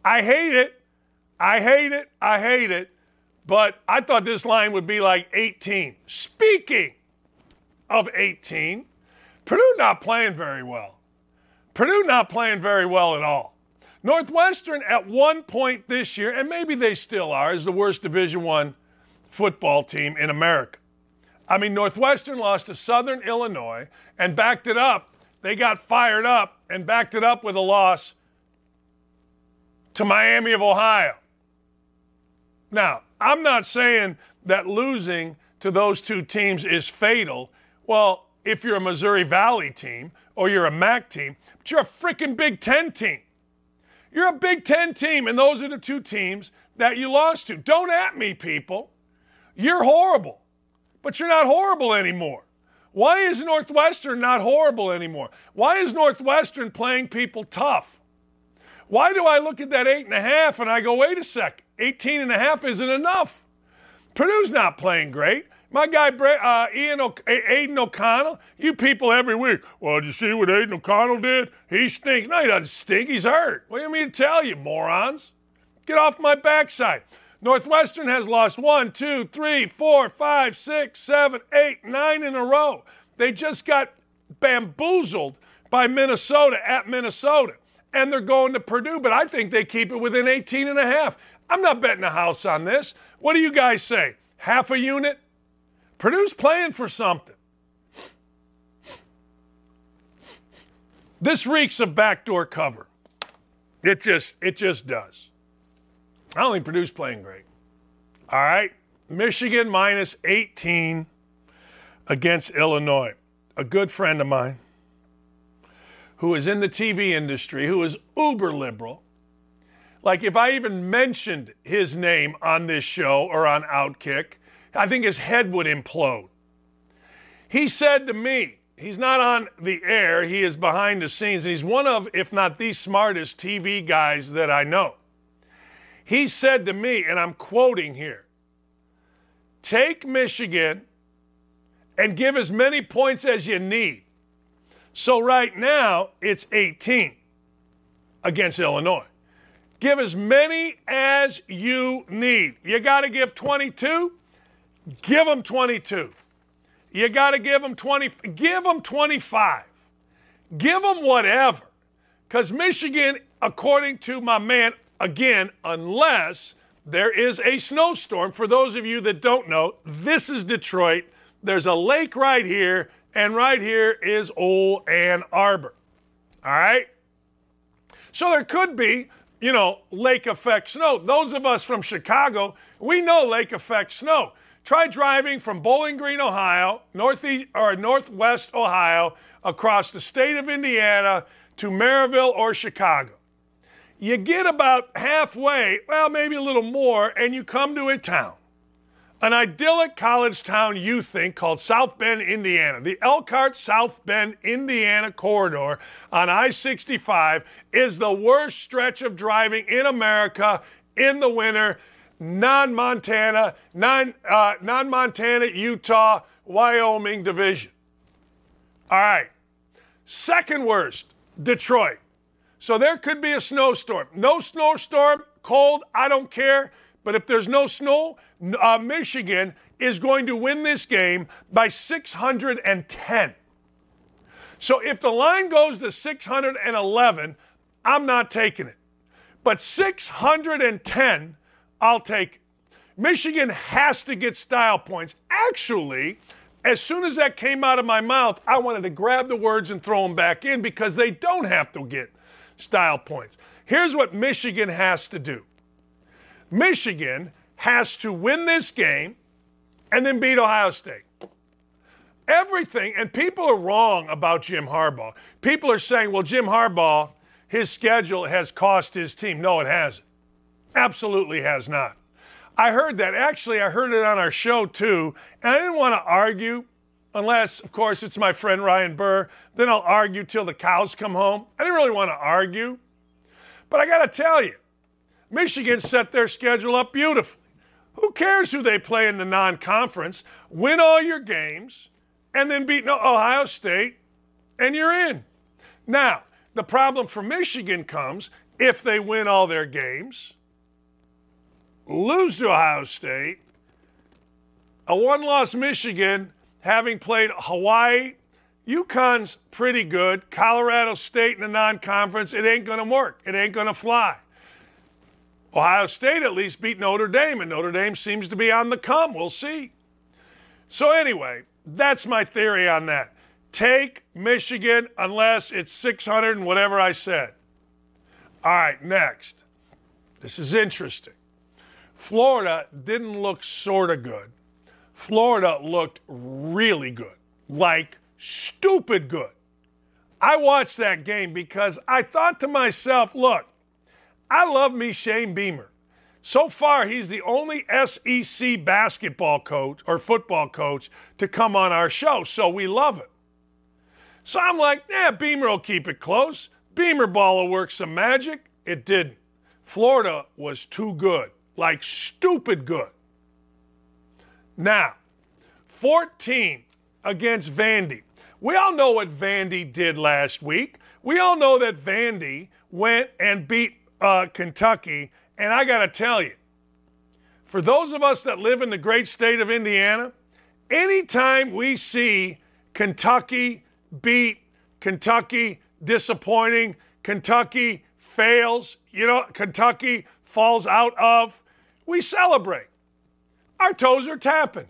I hate it. I hate it. I hate it. But I thought this line would be like 18. Speaking of 18, Purdue not playing very well. Purdue not playing very well at all. Northwestern at one point this year, and maybe they still are, is the worst Division One football team in America. I mean, Northwestern lost to Southern Illinois and backed it up. They got fired up and backed it up with a loss to Miami of Ohio. Now, I'm not saying that losing to those two teams is fatal. Well, if you're a Missouri Valley team or you're a MAC team, but you're a freaking Big Ten team. You're a Big Ten team, and those are the two teams that you lost to. Don't at me, people. You're horrible, but you're not horrible anymore. Why is Northwestern not horrible anymore? Why is Northwestern playing people tough? Why do I look at that eight and a half and I go, wait a sec, 18 and a half isn't enough? Purdue's not playing great. My guy, uh, Ian Aidan O'Connell, you people every week, well, did you see what Aidan O'Connell did? He stinks. No, he doesn't stink. He's hurt. What do you mean to tell you, morons? Get off my backside. Northwestern has lost one, two, three, four, five, six, seven, eight, nine in a row. They just got bamboozled by Minnesota at Minnesota. And they're going to Purdue, but I think they keep it within 18 and a half. I'm not betting a house on this. What do you guys say? Half a unit? Purdue's playing for something. This reeks of backdoor cover. It just it just does. I don't think Purdue's playing great. All right. Michigan minus 18 against Illinois. A good friend of mine who is in the TV industry, who is uber liberal. Like if I even mentioned his name on this show or on Outkick, I think his head would implode. He said to me, he's not on the air, he is behind the scenes, and he's one of, if not the smartest TV guys that I know. He said to me, and I'm quoting here take Michigan and give as many points as you need. So right now, it's 18 against Illinois. Give as many as you need. You got to give 22 Give them 22. You got to give them 20. Give them 25. Give them whatever. Because Michigan, according to my man, again, unless there is a snowstorm, for those of you that don't know, this is Detroit. There's a lake right here, and right here is Old Ann Arbor. All right? So there could be, you know, lake effect snow. Those of us from Chicago, we know lake effect snow. Try driving from Bowling Green, Ohio, northeast or northwest Ohio, across the state of Indiana to Merrillville or Chicago. You get about halfway, well, maybe a little more, and you come to a town, an idyllic college town, you think, called South Bend, Indiana. The Elkhart South Bend, Indiana corridor on I 65 is the worst stretch of driving in America in the winter non-Montana, non, uh, non-Montana, Utah, Wyoming division. All right. Second worst, Detroit. So there could be a snowstorm. No snowstorm, cold, I don't care. But if there's no snow, uh, Michigan is going to win this game by 610. So if the line goes to 611, I'm not taking it. But 610 I'll take Michigan has to get style points. Actually, as soon as that came out of my mouth, I wanted to grab the words and throw them back in because they don't have to get style points. Here's what Michigan has to do Michigan has to win this game and then beat Ohio State. Everything, and people are wrong about Jim Harbaugh. People are saying, well, Jim Harbaugh, his schedule has cost his team. No, it hasn't. Absolutely has not. I heard that. Actually, I heard it on our show too, and I didn't want to argue unless, of course, it's my friend Ryan Burr. Then I'll argue till the cows come home. I didn't really want to argue. But I got to tell you, Michigan set their schedule up beautifully. Who cares who they play in the non conference? Win all your games and then beat Ohio State, and you're in. Now, the problem for Michigan comes if they win all their games, lose to Ohio State, a one loss Michigan having played Hawaii. UConn's pretty good. Colorado State in the non conference, it ain't going to work. It ain't going to fly. Ohio State at least beat Notre Dame, and Notre Dame seems to be on the come. We'll see. So, anyway, that's my theory on that. Take Michigan unless it's 600 and whatever I said. All right, next. This is interesting. Florida didn't look sort of good. Florida looked really good, like stupid good. I watched that game because I thought to myself, look, I love me Shane Beamer. So far, he's the only SEC basketball coach or football coach to come on our show, so we love it. So I'm like, yeah, Beamer will keep it close. Beamer ball will work some magic. It didn't. Florida was too good, like stupid good. Now, 14 against Vandy. We all know what Vandy did last week. We all know that Vandy went and beat uh, Kentucky. And I got to tell you, for those of us that live in the great state of Indiana, anytime we see Kentucky beat Kentucky disappointing, Kentucky fails, you know, Kentucky falls out of, we celebrate. Our toes are tapping.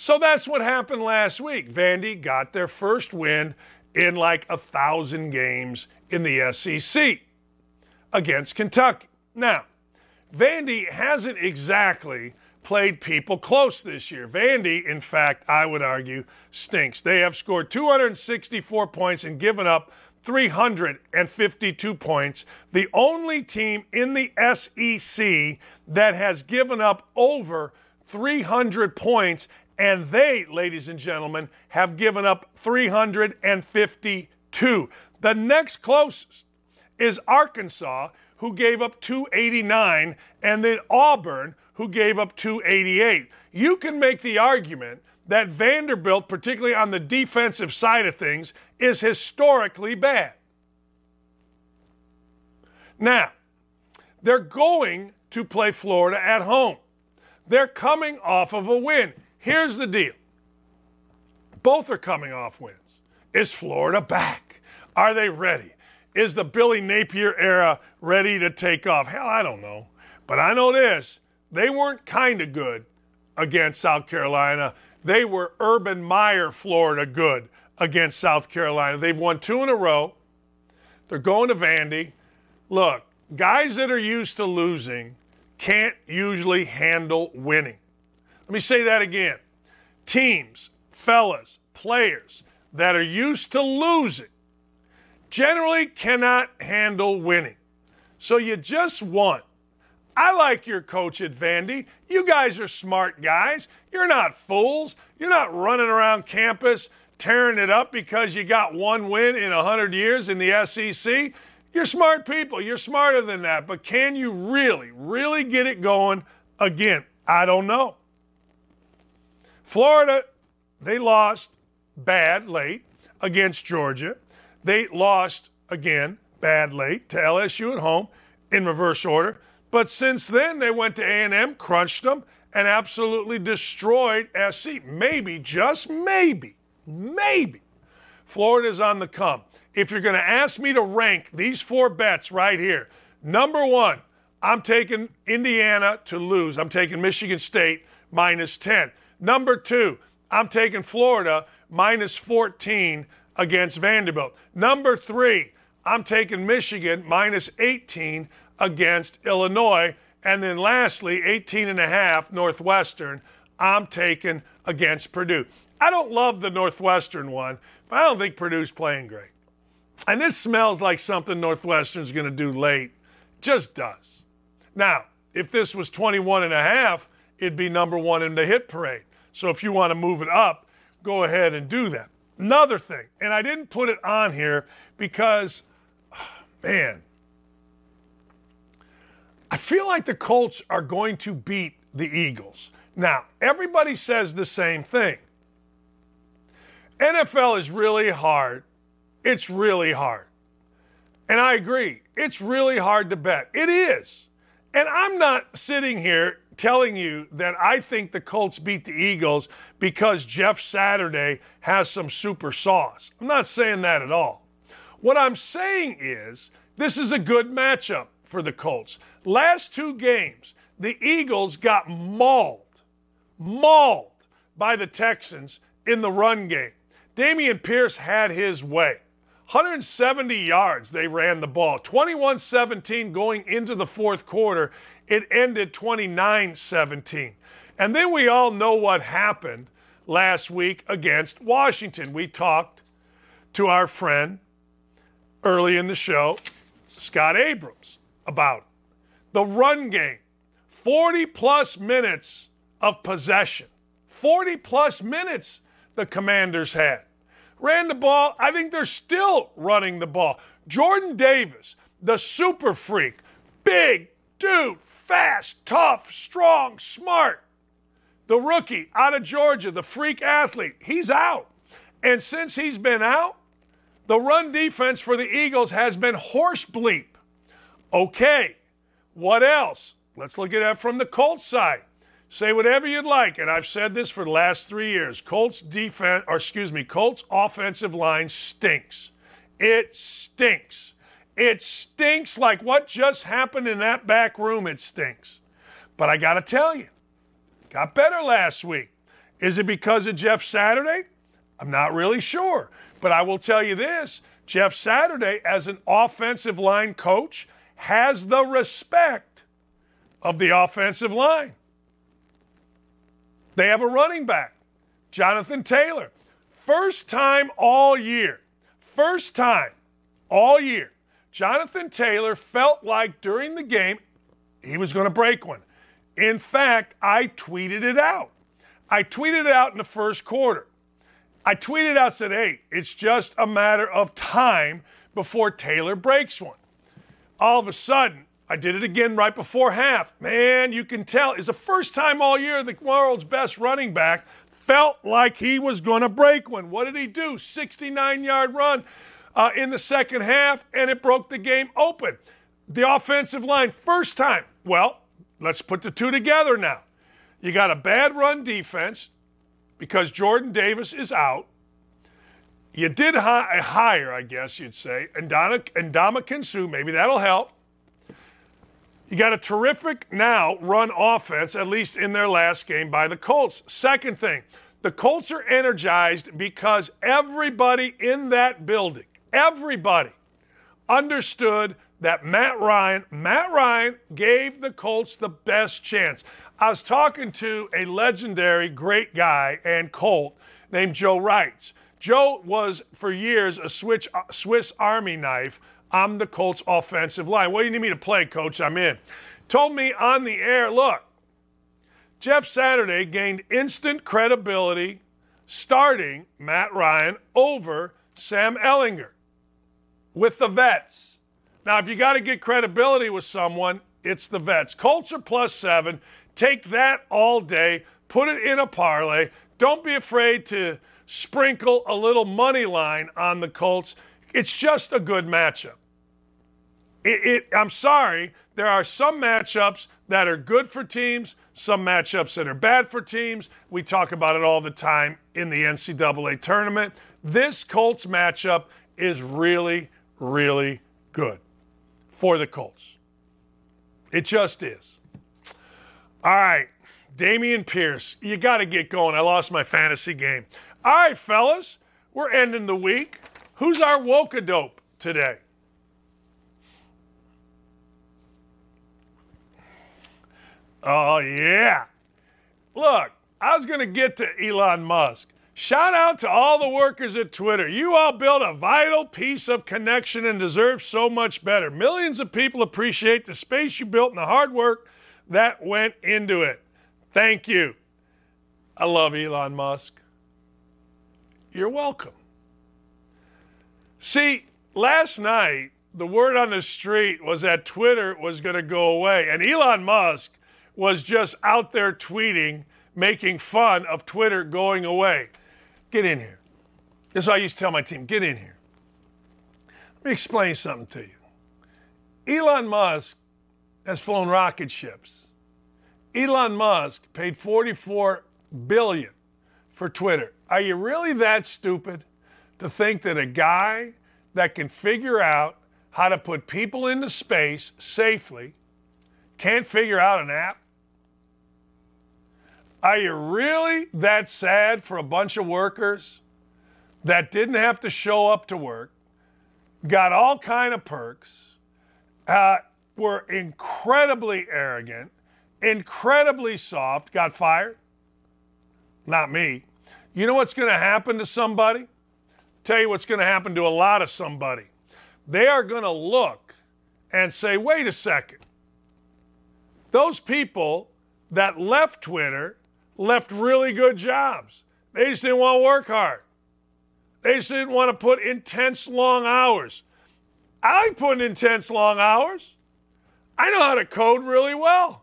So that's what happened last week. Vandy got their first win in like a thousand games in the SEC against Kentucky. Now, Vandy hasn't exactly played people close this year. Vandy, in fact, I would argue, stinks. They have scored 264 points and given up 352 points. The only team in the SEC that has given up over 300 points, and they, ladies and gentlemen, have given up 352. The next closest is Arkansas, who gave up 289, and then Auburn, who gave up 288. You can make the argument that Vanderbilt, particularly on the defensive side of things, is historically bad. Now, they're going to play Florida at home. They're coming off of a win. Here's the deal both are coming off wins. Is Florida back? Are they ready? Is the Billy Napier era ready to take off? Hell, I don't know. But I know this they weren't kind of good against South Carolina. They were Urban Meyer, Florida, good against South Carolina. They've won two in a row. They're going to Vandy. Look, guys that are used to losing can't usually handle winning. Let me say that again. Teams, fellas, players that are used to losing generally cannot handle winning. So you just want. I like your coach at Vandy. You guys are smart guys. You're not fools. You're not running around campus tearing it up because you got one win in 100 years in the SEC. You're smart people. You're smarter than that. But can you really, really get it going again? I don't know. Florida, they lost bad late against Georgia. They lost again bad late to LSU at home in reverse order. But since then, they went to A&M, crunched them, and absolutely destroyed SC. Maybe, just maybe, maybe, Florida's on the come. If you're going to ask me to rank these four bets right here, number one, I'm taking Indiana to lose. I'm taking Michigan State minus 10. Number two, I'm taking Florida minus 14 against Vanderbilt. Number three, I'm taking Michigan minus 18 against Illinois. And then lastly, 18 and a half Northwestern, I'm taking against Purdue. I don't love the Northwestern one, but I don't think Purdue's playing great. And this smells like something Northwestern's going to do late. Just does. Now, if this was 21 and a half, it'd be number one in the hit parade. So if you want to move it up, go ahead and do that. Another thing, and I didn't put it on here because, [SIGHS] man, I feel like the Colts are going to beat the Eagles. Now, everybody says the same thing. NFL is really hard. It's really hard. And I agree. It's really hard to bet. It is. And I'm not sitting here telling you that I think the Colts beat the Eagles because Jeff Saturday has some super sauce. I'm not saying that at all. What I'm saying is this is a good matchup for the Colts. Last two games, the Eagles got mauled, mauled by the Texans in the run game. Dameon Pierce had his way. 170 yards they ran the ball. 21 17 going into the fourth quarter. It ended 29 17. And then we all know what happened last week against Washington. We talked to our friend early in the show, Scott Abraham, about it. the run game. 40 plus minutes of possession. 40 plus minutes the commanders had ran the ball. I think they're still running the ball. Jordan Davis, the super freak, big dude, fast, tough, strong, smart. The rookie out of Georgia, the freak athlete, he's out. And since he's been out, the run defense for the Eagles has been horse bleep. Okay, what else? Let's look at that from the Colts side. Say whatever you'd like, and I've said this for the last three years. Colts defense, or excuse me, Colts offensive line stinks. It stinks. It stinks like what just happened in that back room. It stinks. But I got to tell you, got better last week. Is it because of Jeff Saturday? I'm not really sure. But I will tell you this Jeff Saturday, as an offensive line coach, has the respect of the offensive line. They have a running back, Jonathan Taylor. First time all year, first time all year, Jonathan Taylor felt like during the game he was going to break one. In fact, I tweeted it out. I tweeted it out in the first quarter. I tweeted out, said, hey, it's just a matter of time before Taylor breaks one. All of a sudden, I did it again right before half. Man, you can tell. It's the first time all year the world's best running back felt like he was going to break one. What did he do? 69 yard run uh, in the second half, and it broke the game open. The offensive line, first time. Well, let's put the two together now. You got a bad run defense because Jordan Davis is out. You did hi- hire, I guess you'd say, and Ndamukong Suh. Maybe that'll help. You got a terrific now run offense, at least in their last game by the Colts. Second thing, the Colts are energized because everybody in that building, everybody understood that Matt Ryan, Matt Ryan gave the Colts the best chance. I was talking to a legendary great guy and Colt named Joe Reitz. Joe was for years a uh, Swiss Army knife I'm the Colts offensive line. What do you need me to play, coach? I'm in. Told me on the air, look, Jeff Saturday gained instant credibility starting Matt Ryan over Sam Ehlinger with the vets. Now, if you got to get credibility with someone, it's the vets. Colts are plus seven. Take that all day, put it in a parlay. Don't be afraid to sprinkle a little money line on the Colts. It's just a good matchup. It, it, I'm sorry, there are some matchups that are good for teams, some matchups that are bad for teams. We talk about it all the time in the NCAA tournament. This Colts matchup is really, really good for the Colts. It just is. All right, Dameon Pierce, you got to get going. I lost my fantasy game. All right, fellas, we're ending the week. Who's our woke dope today? Oh, yeah. Look, I was going to get to Elon Musk, Shout out to all the workers at Twitter. You all built a vital piece of connection and deserve so much better. Millions of people appreciate the space you built and the hard work that went into it. Thank you. I love Elon Musk. You're welcome. See, last night, the word on the street was that Twitter was going to go away, and Elon Musk was just out there tweeting, making fun of Twitter going away. Get in here. This is what I used to tell my team get in here. Let me explain something to you. Elon Musk has flown rocket ships. Elon Musk paid 44 billion for Twitter. Are you really that stupid to think that a guy that can figure out how to put people into space safely can't figure out an app? Are you really that sad for a bunch of workers that didn't have to show up to work, got all kind of perks, uh, were incredibly arrogant, incredibly soft, got fired? Not me. You know what's going to happen to somebody? Tell you what's going to happen to a lot of somebody. They are going to look and say, wait a second. Those people that left Twitter left really good jobs. They just didn't want to work hard. They just didn't want to put intense long hours. I like putting intense long hours. I know how to code really well.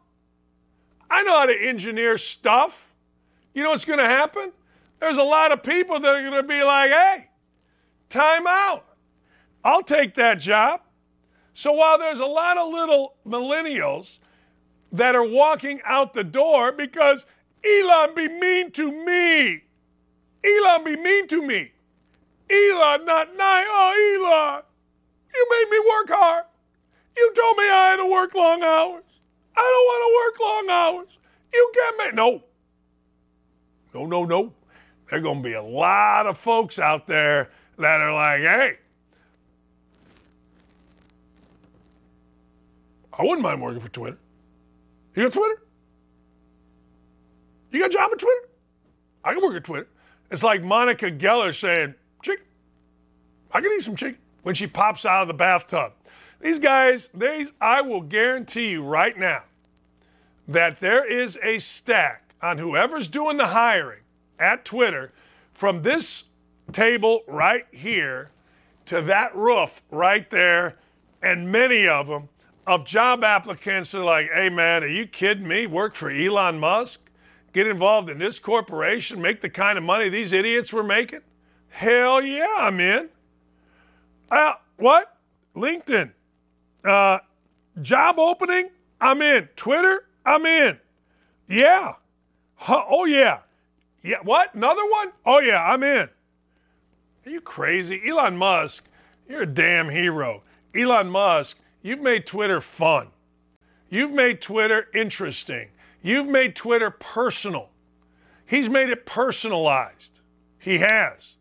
I know how to engineer stuff. You know what's going to happen? There's a lot of people that are going to be like, hey, time out. I'll take that job. So while there's a lot of little millennials that are walking out the door because Elon be mean to me. Elon be mean to me. Elon not nice. Oh, Elon, you made me work hard. You told me I had to work long hours. I don't want to work long hours. You get me. No. No, no, no. There are going to be a lot of folks out there that are like, hey, I wouldn't mind working for Twitter. You got Twitter? You got a job at Twitter? I can work at Twitter. It's like Monica Geller saying, chicken. I can eat some chicken when she pops out of the bathtub. These guys, they, I will guarantee you right now that there is a stack on whoever's doing the hiring at Twitter from this table right here to that roof right there, and many of them of job applicants are like, hey man, are you kidding me? Work for Elon Musk? Get involved in this corporation? Make the kind of money these idiots were making? Hell yeah, I'm in. Uh, what? LinkedIn. Uh, job opening? I'm in. Twitter? I'm in. Yeah. Huh, oh, yeah. Yeah. What? Another one? Oh, yeah, I'm in. Are you crazy? Elon Musk, you're a damn hero. Elon Musk, you've made Twitter fun. You've made Twitter interesting. You've made Twitter personal. He's made it personalized. He has.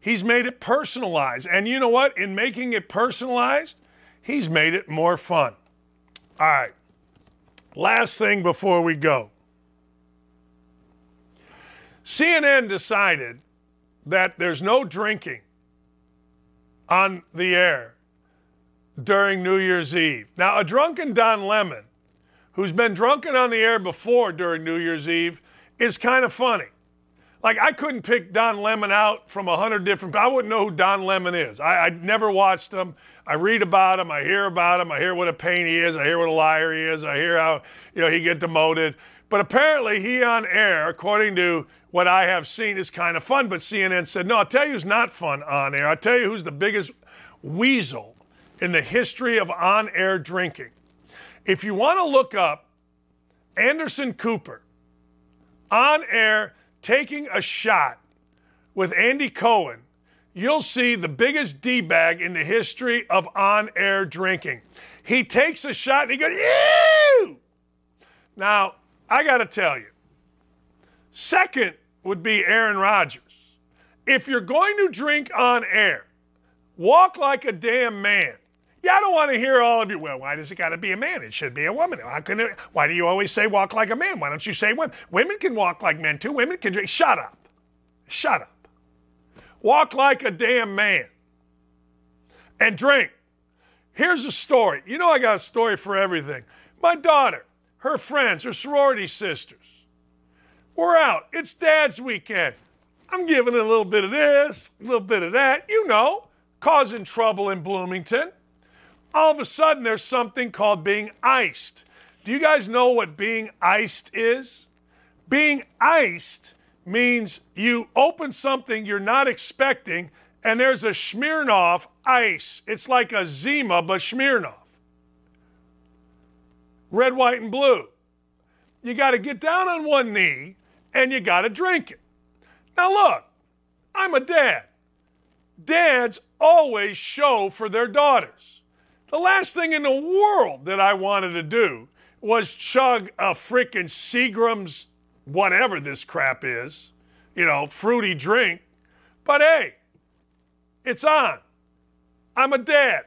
He's made it personalized. And you know what? In making it personalized, he's made it more fun. All right. Last thing before we go CNN decided that there's no drinking on the air during New Year's Eve. Now, a drunken Don Lemon, who's been drunken on the air before during New Year's Eve, is kind of funny. Like, I couldn't pick Don Lemon out from a hundred different, I wouldn't know who Don Lemon is. I, I never watched him. I read about him. I hear about him. I hear what a pain he is. I hear what a liar he is. I hear how, you know, he get demoted. But apparently he on air, according to what I have seen is kind of fun. But CNN said, no, I'll tell you who's not fun on air. I'll tell you who's the biggest weasel in the history of on air drinking. If you want to look up Anderson Cooper on air taking a shot with Andy Cohen, you'll see the biggest D bag in the history of on air drinking. He takes a shot and he goes, Ew! Now, I got to tell you, second would be Aaron Rodgers. If you're going to drink on air, walk like a damn man. Yeah, I don't want to hear all of you. Well, why does it got to be a man? It should be a woman. How can it, why do you always say walk like a man? Why don't you say women? Women can walk like men too. Women can drink. Shut up. Shut up. Walk like a damn man. And drink. Here's a story. You know, I got a story for everything. My daughter, her friends, her sorority sisters. We're out. It's dad's weekend. I'm giving a little bit of this, a little bit of that, you know, causing trouble in Bloomington. All of a sudden, there's something called being iced. Do you guys know what being iced is? Being iced means you open something you're not expecting and there's a Smirnoff ice. It's like a Zima, but Smirnoff. Red, white, and blue. You got to get down on one knee and you got to drink it. Now, look, I'm a dad. Dads always show for their daughters. The last thing in the world that I wanted to do was chug a freaking Seagram's, whatever this crap is, you know, fruity drink. But hey, it's on. I'm a dad.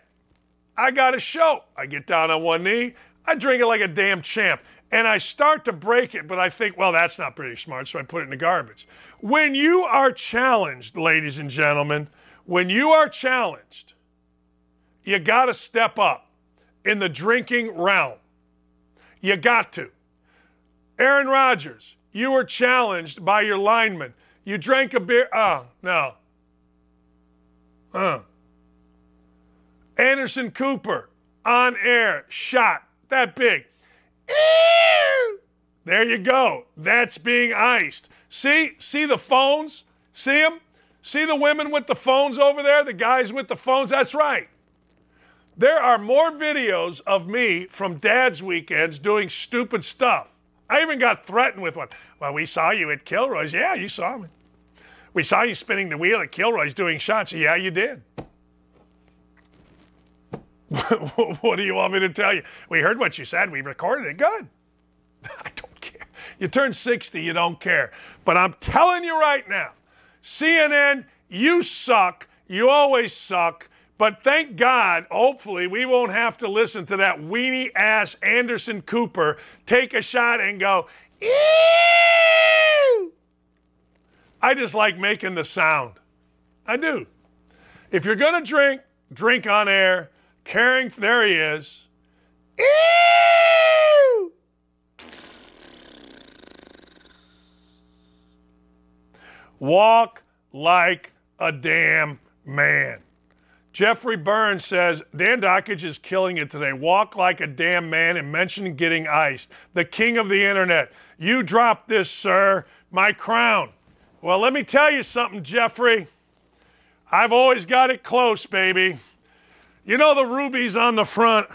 I got a show. I get down on one knee. I drink it like a damn champ. And I start to break it, but I think, well, that's not pretty smart, so I put it in the garbage. When you are challenged, ladies and gentlemen, when you are challenged, you got to step up in the drinking realm. You got to. Aaron Rodgers, you were challenged by your lineman. You drank a beer. Oh, no. Uh. Anderson Cooper on air, shot that big. There you go. That's being iced. See? See the phones? See them? See the women with the phones over there? The guys with the phones? That's right. There are more videos of me from dad's weekends doing stupid stuff. I even got threatened with one. Well, we saw you at Kilroy's. Yeah, you saw me. We saw you spinning the wheel at Kilroy's doing shots. Yeah, you did. [LAUGHS] what do you want me to tell you? We heard what you said. We recorded it. Good. [LAUGHS] I don't care. You turn 60, you don't care. But I'm telling you right now, CNN, you suck. You always suck. But thank God, hopefully, we won't have to listen to that weenie ass Anderson Cooper take a shot and go, Ew! I just like making the sound. I do. If you're going to drink, drink on air. Caring, there he is. Ew! Walk like a damn man. Jeffrey Burns says Dan Dakich is killing it today. Walk like a damn man and mention getting iced. The king of the internet. You dropped this, sir. My crown. Well, let me tell you something, Jeffrey. I've always got it close, baby. You know the rubies on the front.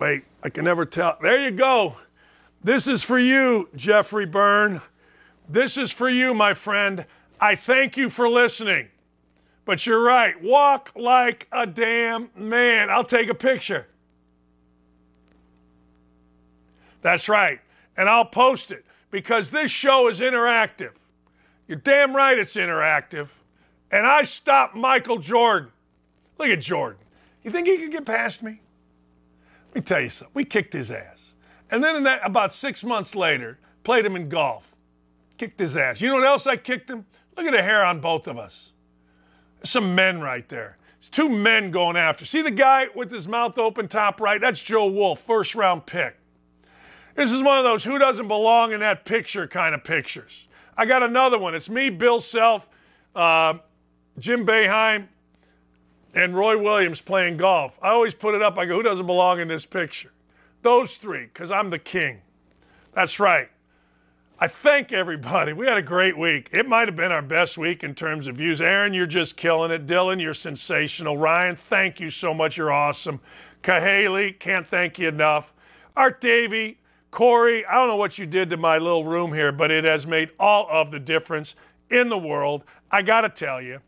Wait, I can never tell. There you go. This is for you, Jeffrey Byrne. This is for you, my friend. I thank you for listening. But you're right. Walk like a damn man. I'll take a picture. That's right. And I'll post it because this show is interactive. You're damn right it's interactive. And I stopped Michael Jordan. Look at Jordan. You think he could get past me? Let me tell you something. We kicked his ass. And then that, about six months later, played him in golf. Kicked his ass. You know what else I kicked him? Look at the hair on both of us. Some men right there. It's two men going after. See the guy with his mouth open, top right? That's Joe Wolf, first round pick. This is one of those who doesn't belong in that picture kind of pictures. I got another one. It's me, Bill Self, uh, Jim Boeheim, and Roy Williams playing golf. I always put it up. I go, who doesn't belong in this picture? Those three, because I'm the king. That's right. I thank everybody. We had a great week. It might have been our best week in terms of views. Aaron, you're just killing it. Dylan, you're sensational. Ryan, thank you so much. You're awesome. Cahaley, can't thank you enough. Art Davey, Corey, I don't know what you did to my little room here, but it has made all of the difference in the world. I got to tell you,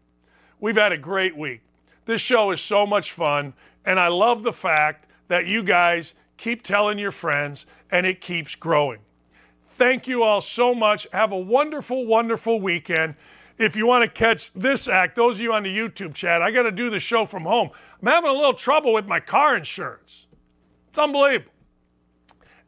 we've had a great week. This show is so much fun, and I love the fact that you guys keep telling your friends and it keeps growing. Thank you all so much. Have a wonderful, wonderful weekend. If you want to catch this act, those of you on the YouTube chat, I got to do the show from home. I'm having a little trouble with my car insurance. It's unbelievable.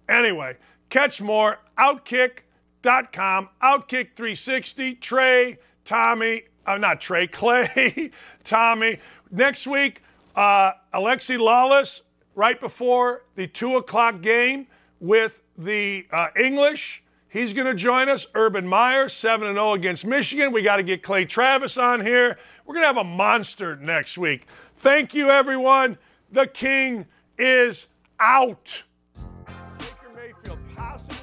Anyway, catch more. Outkick.com, Outkick 360, Trey, Tommy, uh, not Trey, [LAUGHS] Clay, Tommy. Next week, uh, Alexi Lalas, right before the 2 o'clock game with the uh, English. He's going to join us. Urban Meyer, 7 0 against Michigan. We got to get Clay Travis on here. We're going to have a monster next week. Thank you, everyone. The king is out.